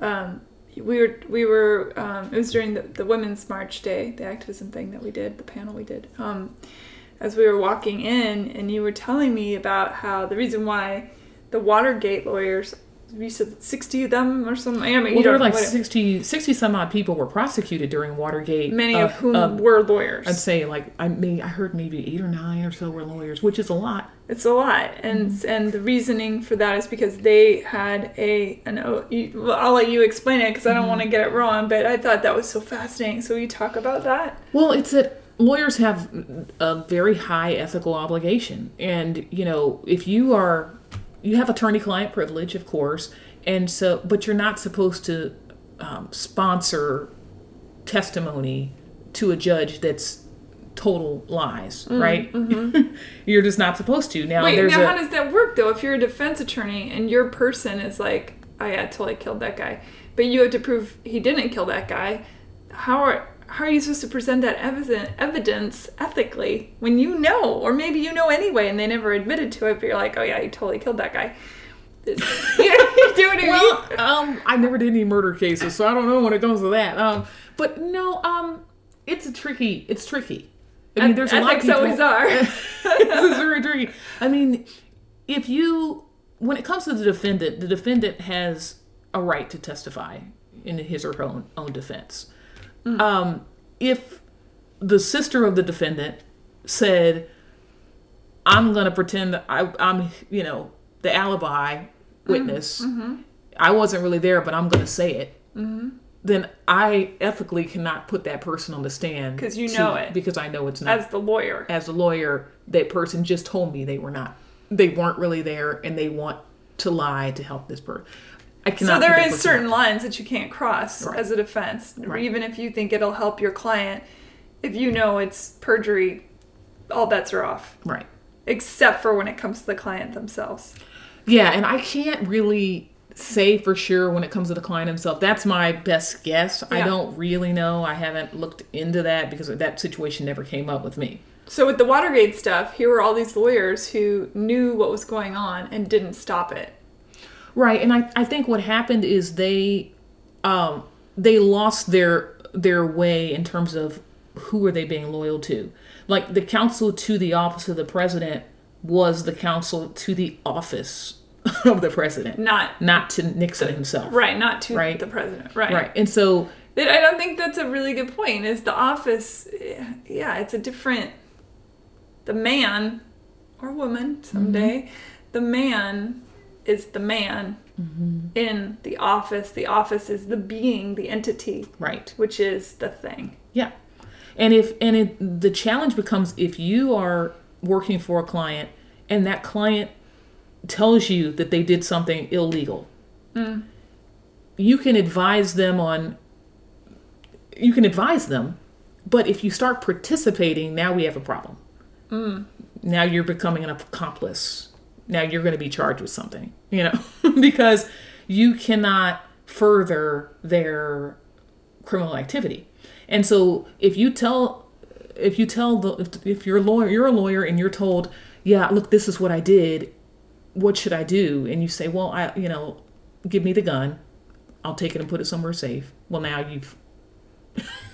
Um, we were we were um, it was during the, the Women's March Day, the activism thing that we did, the panel we did. Um, as we were walking in, and you were telling me about how the reason why the Watergate lawyers, you said sixty of them or something. I mean, Well, you there were like what- 60, 60 some odd people were prosecuted during Watergate. many uh, of whom uh, were lawyers. I'd say like I may I heard maybe eight or nine or so were lawyers, which is a lot. It's a lot, and Mm-hmm. and the reasoning for that is because they had a an well, I'll let you explain it because I don't Mm-hmm. want to get it wrong, but I thought that was so fascinating. So you talk about that. Well, it's that lawyers have a very high ethical obligation, and you know if you are you have attorney-client privilege, of course, and so but you're not supposed to um, sponsor testimony to a judge that's total lies, right? you're just not supposed to. Now Mm-hmm. Wait, now a how does that work though? If you're a defense attorney and your person is like, "I yeah, totally killed that guy," but you have to prove he didn't kill that guy, how are how are you supposed to present that evidence, evidence ethically when you know, or maybe you know anyway, and they never admitted to it, but you're like, "Oh yeah, you totally killed that guy." This- you know, you do what I mean? well, um, I never did any murder cases, so I don't know when it comes to that. Um, but no, um, it's a tricky. It's tricky. I mean, there's a lot of people. always are. it's very tricky. I mean, if you, when it comes to the defendant, the defendant has a right to testify in his or her own, own defense. Mm. Um, if the sister of the defendant said, "I'm going to pretend I, I'm, you know, the alibi mm-hmm. witness. Mm-hmm. I wasn't really there, but I'm going to say it." Mm-hmm. Then I ethically cannot put that person on the stand because you to- know it. because I know it's not As the lawyer. as the lawyer, that person just told me they were not, they weren't really there, and they want to lie to help this person. I cannot. So there is certain lines that you can't cross Right. as a defense, Right. even if you think it'll help your client. If you know it's perjury, all bets are off, right. except for when it comes to the client themselves. Yeah, and I can't really say for sure when it comes to the client himself. That's my best guess. I don't really know. I haven't looked into that because that situation never came up with me. So with the Watergate stuff, here were all these lawyers who knew what was going on and didn't stop it. Right, and I, I think what happened is they um, they lost their their way in terms of who are they being loyal to. Like the counsel to the office of the president was the counsel to the office of the president, Not not to Nixon himself. right, not to Right. the president. Right. Right, and so I don't think that's a really good point. Is the office? Yeah, it's a different. The man, or woman someday, the man is the man mm-hmm. in the office. The office is the being, the entity, right, which is the thing. yeah, and if and it, the challenge becomes if you are working for a client and that client tells you that they did something illegal, mm. you can advise them on. You can advise them, but if you start participating, now we have a problem. Mm. Now you're becoming an accomplice. Now you're going to be charged with something, you know, because you cannot further their criminal activity. And so if you tell if you tell the if, if you're a lawyer you're a lawyer and you're told yeah, look, this is what I did. What should I do? And you say, well, I, you know, give me the gun. I'll take it and put it somewhere safe. Well, now you've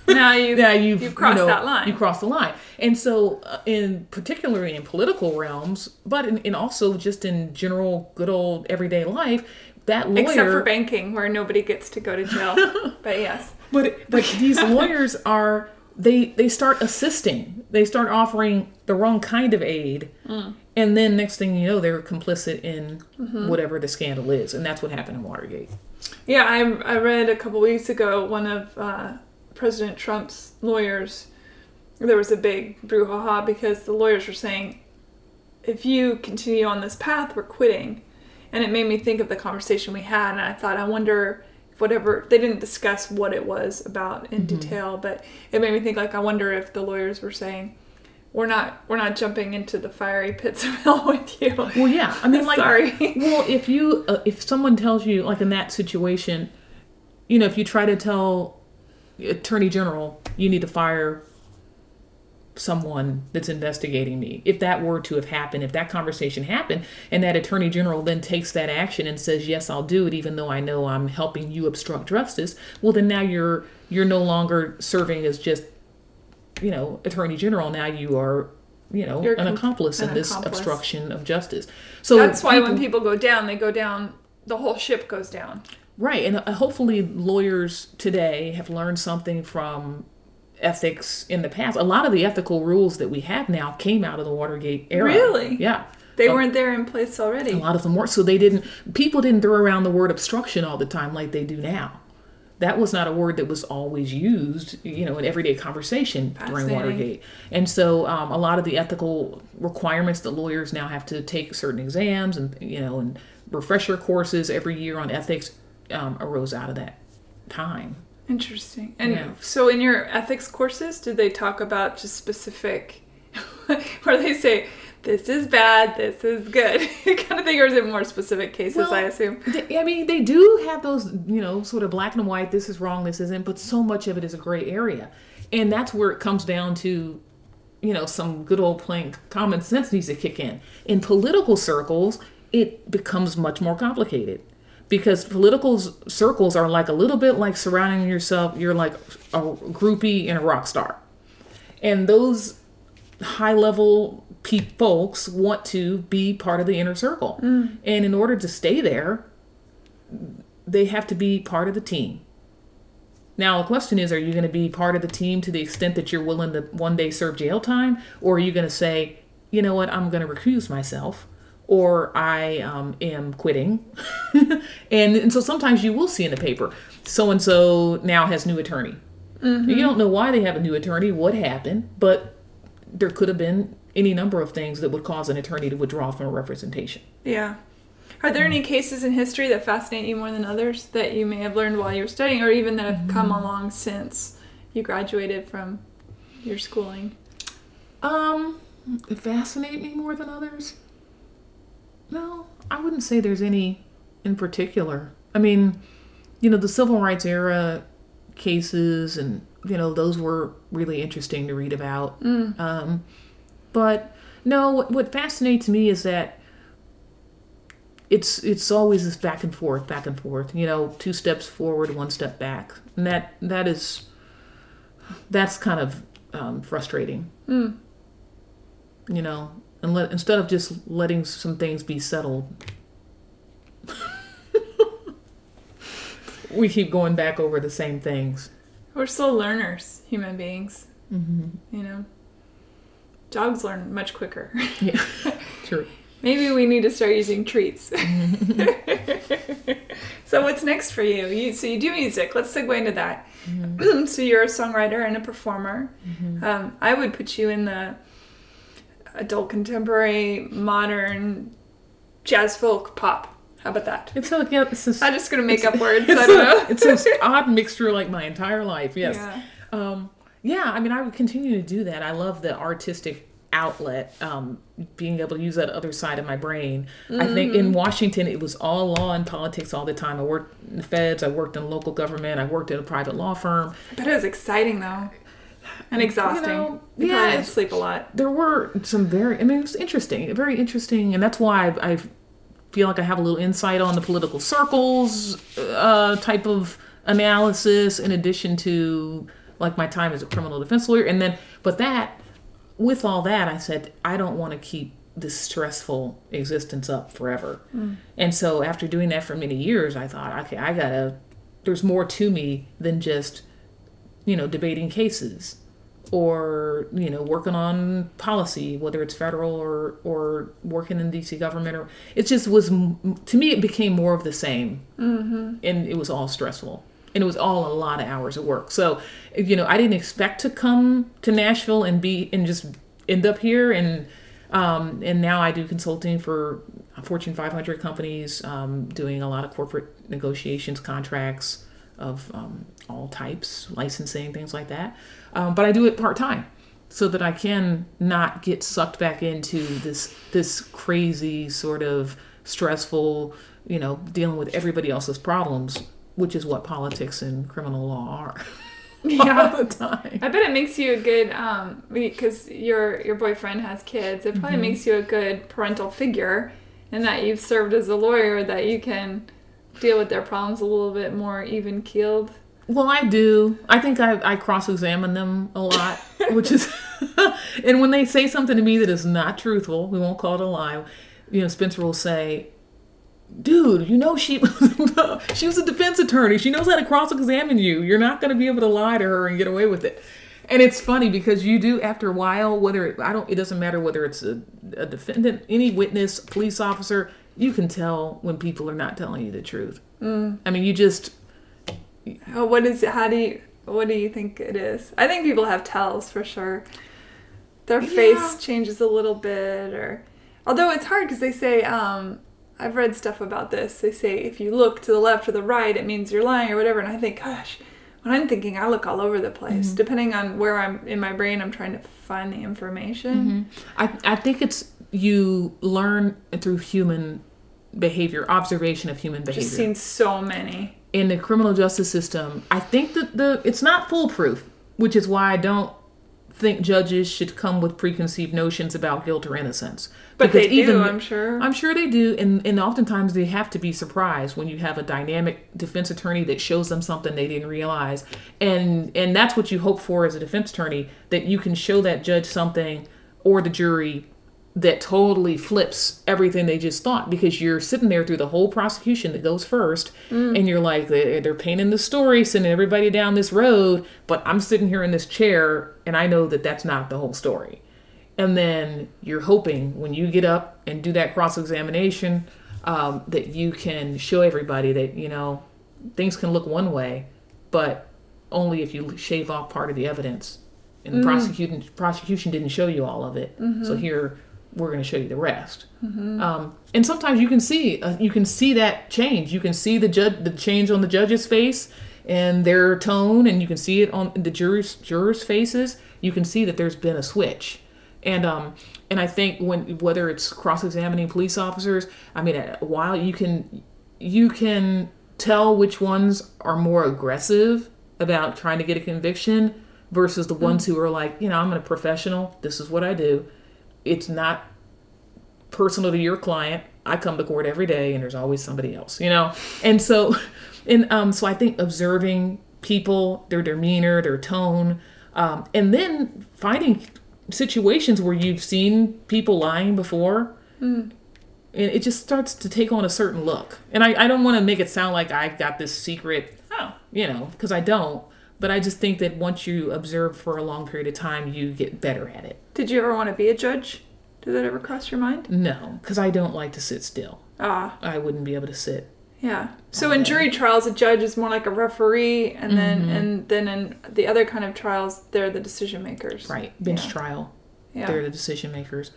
Now you yeah, you've, you've crossed you know, that line. You crossed the line, and so uh, in particularly in political realms, but in, in also just in general good old everyday life, that lawyer. Except for banking, where nobody gets to go to jail. but yes. But but these lawyers are they they start assisting. They start offering the wrong kind of aid, Mm. and then next thing you know, they're complicit in Mm-hmm. whatever the scandal is, and that's what happened in Watergate. Yeah, I, I read a couple weeks ago one of uh, President Trump's lawyers. There was a big brouhaha because the lawyers were saying, if you continue on this path, we're quitting. And it made me think of the conversation we had, and I thought, I wonder if whatever they didn't discuss what it was about in detail, but it made me think like I wonder if the lawyers were saying, we're not we're not jumping into the fiery pits of hell with you. Well, yeah, I mean, like, Sorry. well, if you uh, if someone tells you like in that situation, you know, if you try to tell attorney general you need to fire someone that's investigating me if that were to have happened if that conversation happened and that attorney general then takes that action and says yes i'll do it even though i know i'm helping you obstruct justice well then now you're you're no longer serving as just you know attorney general now you are you know You're an com- accomplice in this accomplice. obstruction of justice so That's why when people go down, they go down. The whole ship goes down. Right, and uh, hopefully lawyers today have learned something from ethics in the past. A lot of the ethical rules that we have now came out of the Watergate era. Really? Yeah. They weren't there in place already. A lot of them were. So they didn't, people didn't throw around the word obstruction all the time like they do now. That was not a word that was always used, you know, in everyday conversation during Watergate. And so um, a lot of the ethical requirements that lawyers now have to take certain exams and, you know, and refresher courses every year on ethics um, arose out of that time. Interesting. And Yeah. so, in your ethics courses, did they talk about just specific, where they say this is bad, this is good, kind of thing, or is it more specific cases? I assume. They- I mean, they do have those, you know, sort of black and white, this is wrong, this isn't, but so much of it is a gray area. And that's where it comes down to, you know, some good old plain common sense needs to kick in. In political circles, it becomes much more complicated because political circles are like a little bit like surrounding yourself, you're like a groupie and a rock star. And those high level pe- folks want to be part of the inner circle. Mm. And in order to stay there, they have to be part of the team. Now, the question is are you going to be part of the team to the extent that you're willing to one day serve jail time? Or are you going to say, you know what, I'm going to recuse myself? Or I um, am quitting. and, and so sometimes you will see in the paper, so and so now has new attorney. You don't know why they have a new attorney, what happened, but there could have been any number of things that would cause an attorney to withdraw from a representation. Yeah. Are there any cases in history that fascinate you more than others that you may have learned while you were studying, or even that have come along since you graduated from your schooling? Um, fascinate me more than others? No, I wouldn't say there's any in particular. I mean, you know, the civil rights era cases and you know those were really interesting to read about. Um, but no, what, what fascinates me is that it's it's always this back and forth, back and forth. You know, two steps forward, one step back, and that that is that's kind of um, frustrating. You know, and let, instead of just letting some things be settled, we keep going back over the same things. We're still learners, human beings. Mm-hmm. You know, dogs learn much quicker. Yeah, true. Maybe we need to start using treats. so what's next for you? you? So you do music. Let's segue into that. so you're a songwriter and a performer. Um, I would put you in the adult contemporary, modern, jazz folk pop. How about that? It's so yeah, it's I'm just gonna make up words. it's I don't a, know. it's this odd mixture like my entire life. Yes. Yeah. Um, yeah, I mean, I would continue to do that. I love the artistic outlet, um, being able to use that other side of my brain. I think in Washington, it was all law and politics all the time. I worked in the feds, I worked in local government, I worked at a private law firm. But it was exciting though. And exhausting. know, you yeah, didn't sleep a lot. there were some very i mean it was interesting very interesting and that's why i, I feel like i have a little insight on the political circles uh, type of analysis in addition to like my time as a criminal defense lawyer and then but that with all that i said i don't want to keep this stressful existence up forever and so after doing that for many years i thought okay i gotta there's more to me than just you know debating cases or you know working on policy whether it's federal or or working in dc government or it just was to me it became more of the same. Mm-hmm. and it was all stressful. And it was all a lot of hours of work. So you know i didn't expect to come to nashville and be and just end up here. And um, and now i do consulting for fortune 500 companies um, doing a lot of corporate negotiations contracts of um, all types, licensing, things like that. Um, but I do it part time so that I can not get sucked back into this this crazy sort of stressful, you know, dealing with everybody else's problems, which is what politics and criminal law are. Yeah. all the time. I bet it makes you a good um because your your boyfriend has kids. It probably makes you a good parental figure in that you've served as a lawyer that you can deal with their problems a little bit more even keeled. Well, I do. I think I, I cross examine them a lot, which is, and when they say something to me that is not truthful, we won't call it a lie. You know, Spencer will say, "Dude, you know she she was a defense attorney. She knows how to cross examine you. You're not going to be able to lie to her and get away with it." And it's funny because you do after a while, whether it, I don't, it doesn't matter whether it's a, a defendant, any witness, police officer, you can tell when people are not telling you the truth. I mean, you just Oh, what is it? How do you? What do you think it is? I think people have tells for sure. Their Yeah. face changes a little bit, or although it's hard because they say um, I've read stuff about this. They say if you look to the left or the right, it means you're lying or whatever. And I think, gosh, when I'm thinking, I look all over the place. Mm-hmm. Depending on where I'm in my brain, I'm trying to find the information. I, I think it's you learn through human behavior, observation of human behavior. Just seen so many. In the criminal justice system, I think that the it's not foolproof, which is why I don't think judges should come with preconceived notions about guilt or innocence. But Because they do, I'm sure. I'm sure they do, and and oftentimes they have to be surprised when you have a dynamic defense attorney that shows them something they didn't realize, and and that's what you hope for as a defense attorney that you can show that judge something or the jury that totally flips everything they just thought because you're sitting there through the whole prosecution that goes first mm. and you're like they- they're painting the story sending everybody down this road but i'm sitting here in this chair and i know that that's not the whole story. And then you're hoping when you get up and do that cross examination um, that you can show everybody that you know things can look one way, but only if you shave off part of the evidence. And the mm. prosecution prosecution didn't show you all of it, mm-hmm. so here we're going to show you the rest. Um, and sometimes you can see uh, you can see that change. You can see the judge the change on the judge's face and their tone, and you can see it on the jurors jurors' faces. You can see that there's been a switch and um and I think when whether it's cross-examining police officers, I mean, while you can you can tell which ones are more aggressive about trying to get a conviction versus the ones who are like, you know, I'm a professional. This is what I do. It's not personal to your client. I come to court every day, and there's always somebody else, you know. And so, and um, so I think observing people, their demeanor, their tone, um, and then finding situations where you've seen people lying before and it just starts to take on a certain look and i, I don't want to make it sound like I've got this secret Oh, you know because i don't but i just think that once you observe for a long period of time you get better at it did you ever want to be a judge? Did that ever cross your mind? no because i don't like to sit still Ah, i wouldn't be able to sit yeah. So in jury trials, a judge is more like a referee, and then and then in the other kind of trials, they're the decision makers. right bench Yeah. trial Yeah. they're the decision makers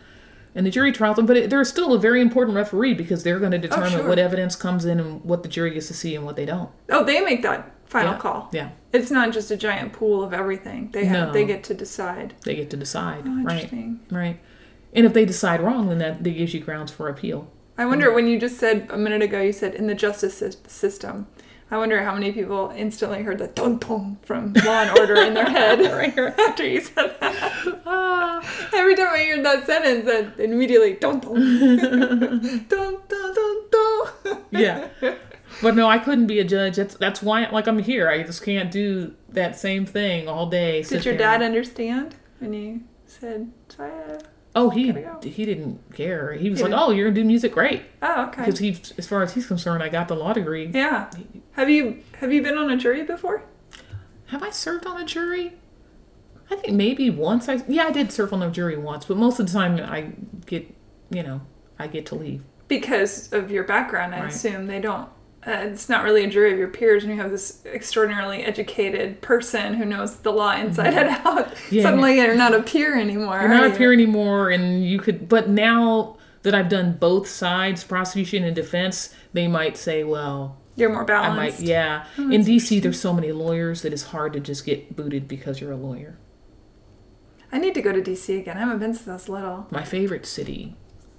and the jury trials but it, they're still a very important referee because they're going to determine sure. what evidence comes in and what the jury gets to see and what they don't Oh, they make that final Yeah. call. yeah It's not just a giant pool of everything. They have No. they get to decide. they get to decide Oh, right right and if they decide wrong then that, that gives you grounds for appeal I wonder when you just said a minute ago, you said in the justice system. I wonder how many people instantly heard the dun dun from Law and Order in their head right after you said that. Ah. Every time I hear that sentence, that immediately dun dun dun dun dun. yeah. But no, I couldn't be a judge. That's that's why like I'm here. I just can't do that same thing all day. Did your there. dad understand when you said, "Saya"? Uh, oh, he go. he didn't care. He was He like, didn't- "Oh, you're gonna do music, great." Oh, okay. Because he, as far as he's concerned, I got the law degree. Yeah. Have you have you been on a jury before? Have I served on a jury? I think maybe once. I yeah, I did serve on a jury once, but most of the time I get, you know, I get to leave. Because of your background, I Right. assume they don't. Uh, it's not really a jury of your peers when you have this extraordinarily educated person who knows the law inside and out. Yeah. Suddenly, you're not a peer anymore. You're not you? a peer anymore, and you could. But now that I've done both sides, prosecution and defense, they might say, "Well, You're more balanced I might." Yeah. Oh, In DC, there's so many lawyers that it's hard to just get booted because you're a lawyer. I need to go to DC again. I haven't been since I was little. My favorite city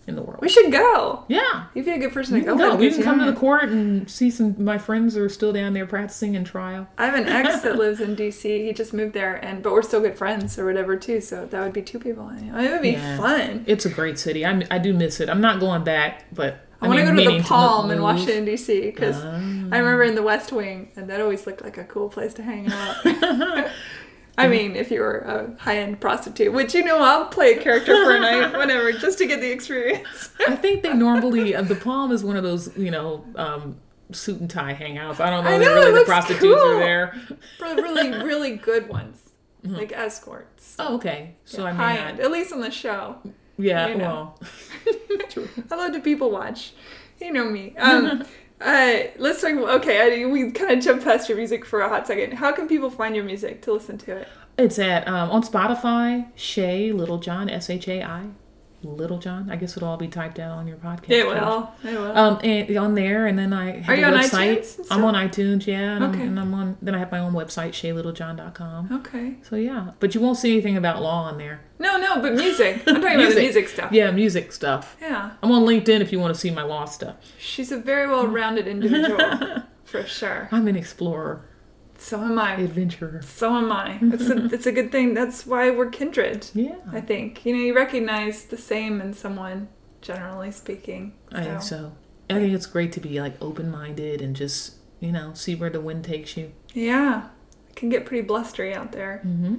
in the world. We should go. Yeah. You'd be a good person We to go. go. with We can you come to the court and see some. My friends are still down there practicing in trial. I have an ex that lives in DC. He just moved there, and but we're still good friends or whatever too. So that would be two people. I mean, it would be Yeah. fun. It's a great city. I, I do miss it. I'm not going back, but I want to go to the Palm move. in Washington D.C. because Ah. I remember in the West Wing, and that always looked like a cool place to hang out. I mean, if you were a high-end prostitute, which you know, I'll play a character for a night, whatever, just to get the experience. I think they normally uh, the Palm is one of those you know um, suit and tie hangouts. I don't know I that know, really the prostitutes cool. are there. For really, really good ones, like escorts, Oh, okay. So I mean, high-end, at least on the show. yeah. you know. Well, I love to people watch. You know me. Um, uh, let's talk. Okay, I, we kind of jumped past your music for a hot second. How can people find your music to listen to it? it's at um, on Spotify. Shai Littlejohn S H A I Littlejohn. I guess it'll all be typed out on your podcast. It page. will. It will. Um, and on there, and then I have Are you a on website. iTunes I'm on iTunes, yeah, and, Okay. I'm, and I'm on. Then I have my own website, shailittlejohn.com. okay. So yeah, but you won't see anything about law on there. No, no, but music. I'm talking about the music stuff. Yeah, music stuff. Yeah. I'm on LinkedIn if you want to see my law stuff. She's a very well-rounded individual, for sure. I'm an explorer, So am I. adventurer. So am I. It's a, it's a good thing. That's why we're kindred. Yeah, I think. You know, you recognize the same in someone, generally speaking. I think so. I think it's great to be like open-minded and just you know see where the wind takes you. Yeah. It can get pretty blustery out there. Mm-hmm.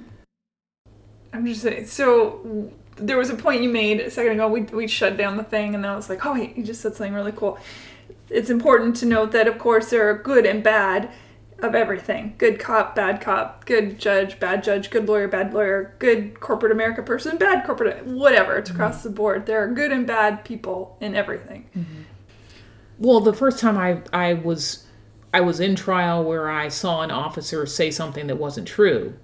I'm just saying. So there was a point you made a second ago. We we shut down the thing, and then I was like, oh wait, you just said something really cool. It's important to note that of course there are good and bad of everything. Good cop, bad cop, good judge, bad judge, good lawyer, bad lawyer, good corporate America person, bad corporate whatever. It's across the board. There are good and bad people in everything. Mm-hmm. Well, the first time I I was I was in trial where I saw an officer say something that wasn't true.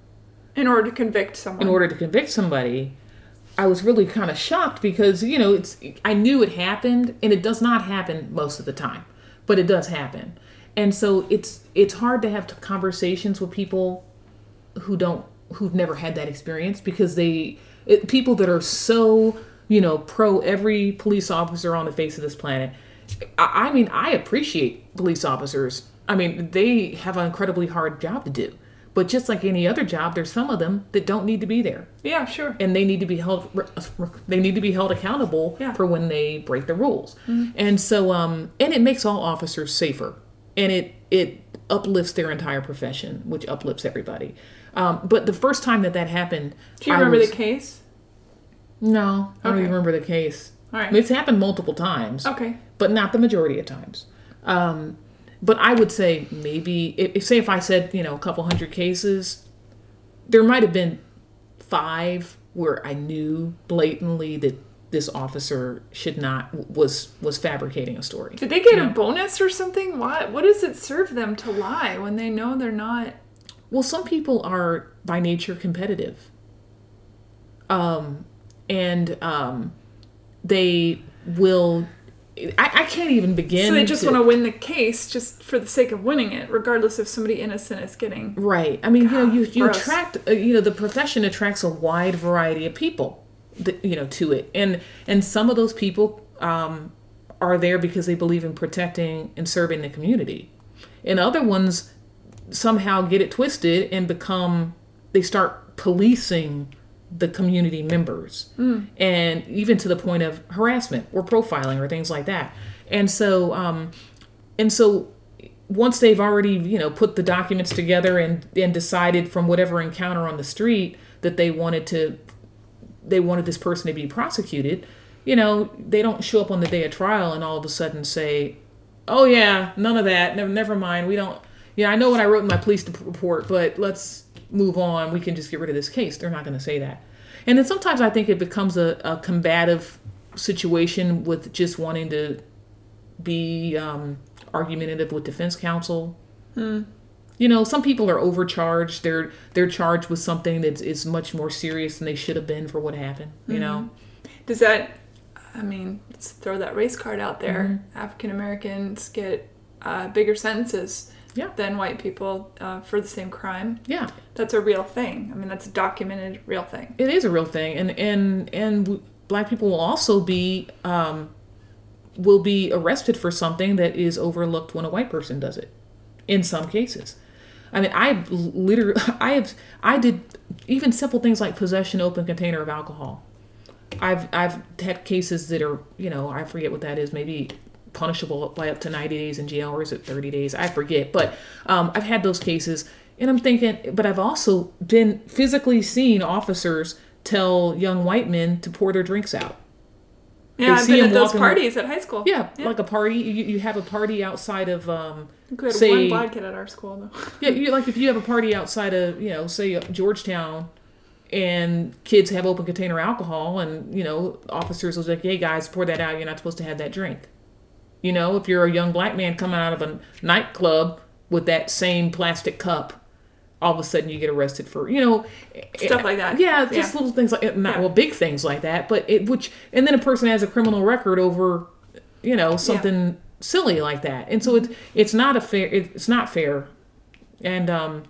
In order to convict someone. in order to convict somebody, I was really kind of shocked because you know it's I knew it happened and it does not happen most of the time, but it does happen, and so it's it's hard to have conversations with people who don't who've never had that experience because they it, people that are so you know pro every police officer on the face of this planet. I, I mean, I appreciate police officers. I mean, they have an incredibly hard job to do. But just like any other job, there's some of them that don't need to be there yeah, sure. and they need to be held they need to be held accountable Yeah. for when they break the rules and so um and it makes all officers safer and it it uplifts their entire profession which uplifts everybody um but the first time that that happened Do you I remember was- the case? no i don't even remember the case All right. it's happened multiple times Okay. but not the majority of times. Um, but I would say maybe if say if I said you know a couple hundred cases, there might have been five where I knew blatantly that this officer should not was was fabricating a story. Did they get a bonus or something? Why? What does it serve them to lie when they know they're not? Well, some people are by nature competitive. Um, and um, they will. I, I can't even begin. So they just to- want to win the case just for the sake of winning it, regardless if somebody innocent is getting. Right. I mean, you know, you, you gross. attract, uh, you know, the profession attracts a wide variety of people, that, you know, to it, and and some of those people um, are there because they believe in protecting and serving the community, and other ones somehow get it twisted and become they start policing the community members. And even to the point of harassment or profiling or things like that. And so um and so once they've already you know put the documents together and and decided from whatever encounter on the street that they wanted to they wanted this person to be prosecuted you know they don't show up on the day of trial and all of a sudden say oh yeah none of that never, never mind we don't yeah i know what i wrote in my police report but let's move on we can just get rid of this case they're not going to say that. And then sometimes i think it becomes a, a combative situation with just wanting to be um, argumentative with defense counsel you know some people are overcharged they're they're charged with something that is much more serious than they should have been for what happened you know Does that, I mean, let's throw that race card out there. African Americans get uh, bigger sentences Yeah. than white people uh, for the same crime. yeah That's a real thing. I mean, that's a documented real thing. it is a real thing and and and w- black people will also be um will be arrested for something that is overlooked when a white person does it in some cases i mean i literally i have i did even simple things like possession open container of alcohol. I've i've had cases that are you know i forget what that is maybe punishable by up to 90 days in jail or is it 30 days? I forget but um, i've had those cases and i'm thinking but i've also been physically seen officers tell young white men to pour their drinks out. Yeah, I've see been at those parties at high school. yeah, like a party you, you have a party outside of um we had say- one black kid at our school though. yeah you like if you have a party outside of you know say georgetown and kids have open container alcohol and you know officers was like hey guys pour that out you're not supposed to have that drink you know if you're a young black man coming out of a nightclub with that same plastic cup all of a sudden you get arrested for you know eh, Stuff like that. yeah just Yeah. little things like eh, not Yeah. well big things like that but it which and then a person has a criminal record over you know something silly like that and so it's it's not a fair it's not fair and um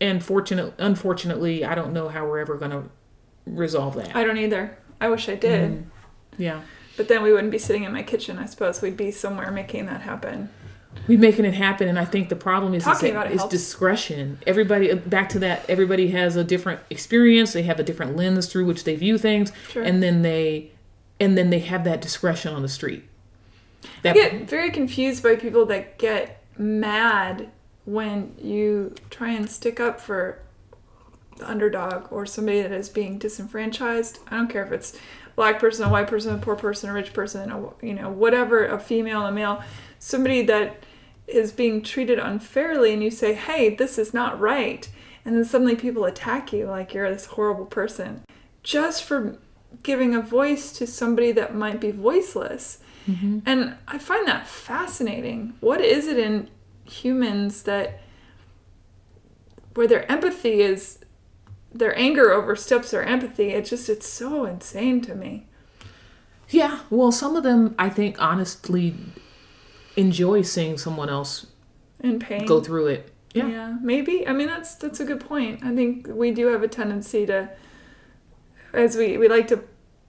and fortunate unfortunately i don't know how we're ever going to resolve that I don't either. I wish I did. yeah But then we wouldn't be sitting in my kitchen, I suppose. We'd be somewhere making that happen. we're making it happen and i think the problem is, is, Talking that about it is helps. discretion everybody back to that everybody has a different experience they have a different lens through which they view things Sure. and then they and then they have that discretion on the street I get very confused by people that get mad when you try and stick up for the underdog or somebody that is being disenfranchised. I don't care if it's a black person, a white person, a poor person, a rich person, a, you know, whatever, a female, a male, somebody that is being treated unfairly, and you say, "Hey, this is not right," and then suddenly people attack you like you're this horrible person just for giving a voice to somebody that might be voiceless. Mm-hmm. And I find that fascinating. What is it in humans that where their empathy is their anger oversteps their empathy? It just it's so insane to me. yeah well some of them i think honestly enjoy seeing someone else In pain. go through it yeah Yeah, maybe. I mean, that's that's a good point. I think we do have a tendency to, as we we like to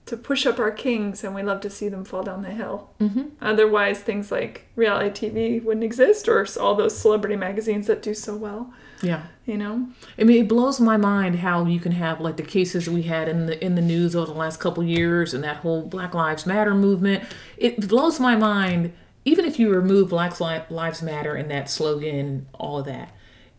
to push up our kings, and we love to see them fall down the hill. mm-hmm. Otherwise, things like reality TV wouldn't exist, or all those celebrity magazines that do so well. yeah You know, I mean, it blows my mind how you can have like the cases we had in the in the news over the last couple years and that whole Black Lives Matter movement. It blows my mind, even if you remove Black Lives Matter and that slogan, all of that,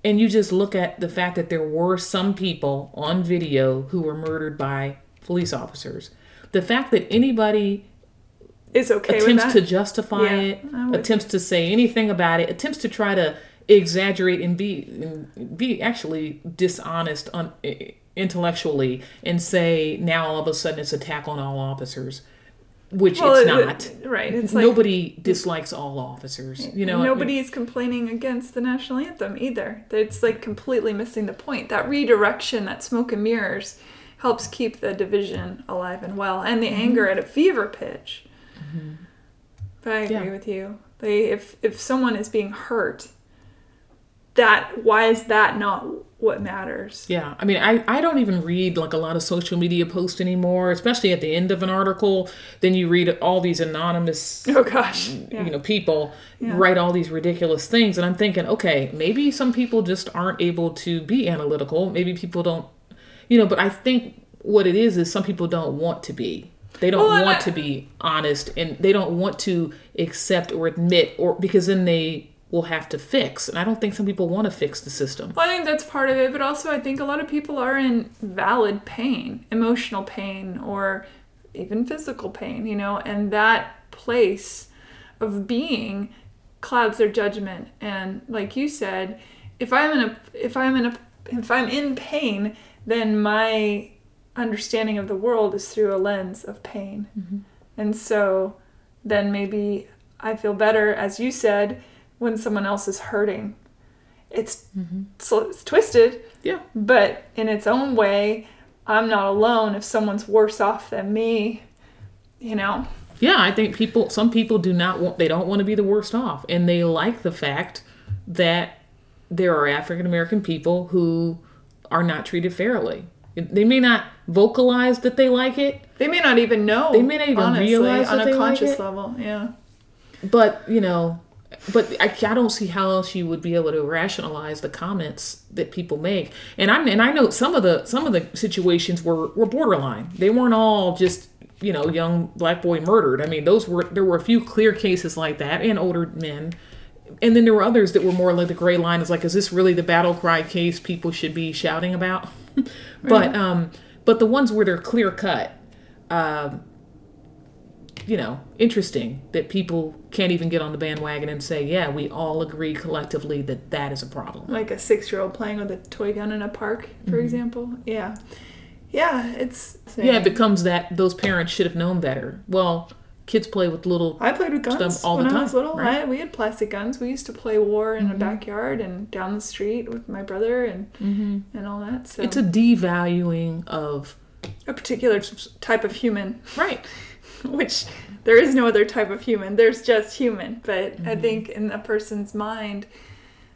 and you just look at the fact that there were some people on video who were murdered by police officers. The fact that anybody is okay with attempts to justify Yeah, it, attempts to say anything about it, attempts to try to exaggerate and be and be actually dishonest on intellectually and say now all of a sudden it's attack on all officers, which Well, it's not. it- right? It's like Nobody dislikes all officers. You know, I mean- nobody's complaining against the national anthem either. It's like completely missing the point. That redirection, that smoke and mirrors, helps keep the division alive and well, and the Mm-hmm. anger at a fever pitch. But I agree Yeah. with you. They, if if someone is being hurt, that why is that not what matters. Yeah, I mean, I, I don't even read like a lot of social media posts anymore, especially at the end of an article. Then you read all these anonymous, Oh gosh. Yeah. you know, people Yeah. write all these ridiculous things, and I'm thinking, okay, maybe some people just aren't able to be analytical. Maybe people don't, you know. But I think what it is is some people don't want to be. They don't Well, want I- to be honest, and they don't want to accept or admit, or because then they will have to fix. And I don't think some people want to fix the system. Well, I think that's part of it, but also I think a lot of people are in valid pain, emotional pain, or even physical pain, you know, and that place of being clouds their judgment. And like you said, if I'm in a if I'm in a if I'm in pain, then my understanding of the world is through a lens of pain. Mm-hmm. And so then maybe I feel better, as you said, when someone else is hurting. It's mm-hmm. so it's twisted, Yeah. but in its own way, I'm not alone if someone's worse off than me. You know, Yeah, I think people, some people do not want, they don't want to be the worst off. And they like the fact that there are African American people who are not treated fairly. They may not vocalize that they like it, they may not even know. They may not even honestly, realize on a they like conscious level. Yeah. but, you know, but I, I don't see how else you would be able to rationalize the comments that people make. And I and I know some of the some of the situations were were borderline. They weren't all just you know young black boy murdered. I mean, those were there were a few clear cases like that and older men. And then there were others that were more like the gray line is like, is this really the battle cry case people should be shouting about? but um, but the ones where they're clear cut, um, you know, interesting that people can't even get on the bandwagon and say, yeah, we all agree collectively that that is a problem. Like a six year old playing with a toy gun in a park, for example. Yeah. Yeah, it's. Mm-hmm. Yeah, it becomes that those parents should have known better. Well, kids play with little. I played with guns all the when I was time, little. right? I, we had plastic guns. We used to play war in the backyard and down the street with my brother and and all that. So It's a devaluing of a particular type of human, right. which there is no other type of human. There's just human. But I Mm-hmm. think in a person's mind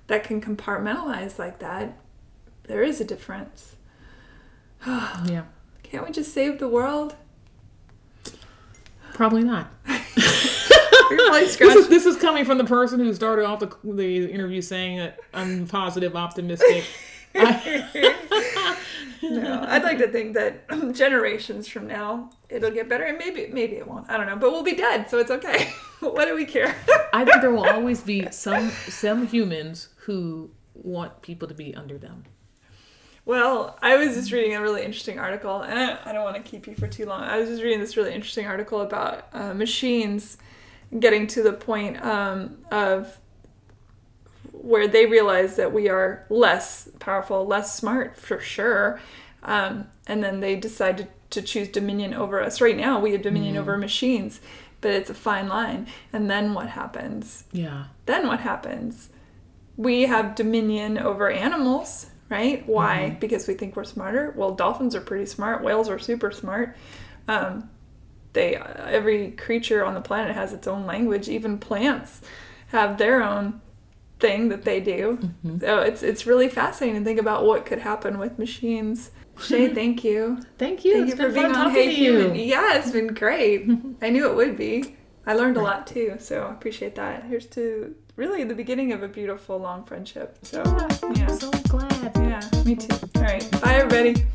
that can compartmentalize like that, there is a difference. Yeah, Can't we just save the world? Probably not. Probably This is, this is coming from the person who started off the, the interview saying that I'm positive, optimistic. I- No, I'd like to think that generations from now it'll get better, and maybe maybe it won't. I don't know, but we'll be dead, so it's okay. what do we care? I think there will always be some some humans who want people to be under them. Well, I was just reading a really interesting article, and I, I don't want to keep you for too long. I was just reading this really interesting article about uh, machines getting to the point um, of where they realize that we are less powerful, less smart for sure. Um, and then they decide to, to choose dominion over us. Right now, we have dominion over machines, but it's a fine line. And then what happens? Yeah. Then what happens? We have dominion over animals, right? Why? Because we think we're smarter. Well, dolphins are pretty smart. Whales are super smart. Um, they every creature on the planet has its own language. Even plants have their own thing that they do. So it's it's really fascinating to think about what could happen with machines. Shai, thank you. Thank you. Thank It's you for being on Hey. Human. Yeah, it's been great. I knew it would be. I learned a lot too, so I appreciate that. Here's to really the beginning of a beautiful long friendship. So yeah, So yeah, too. All right. Bye, everybody.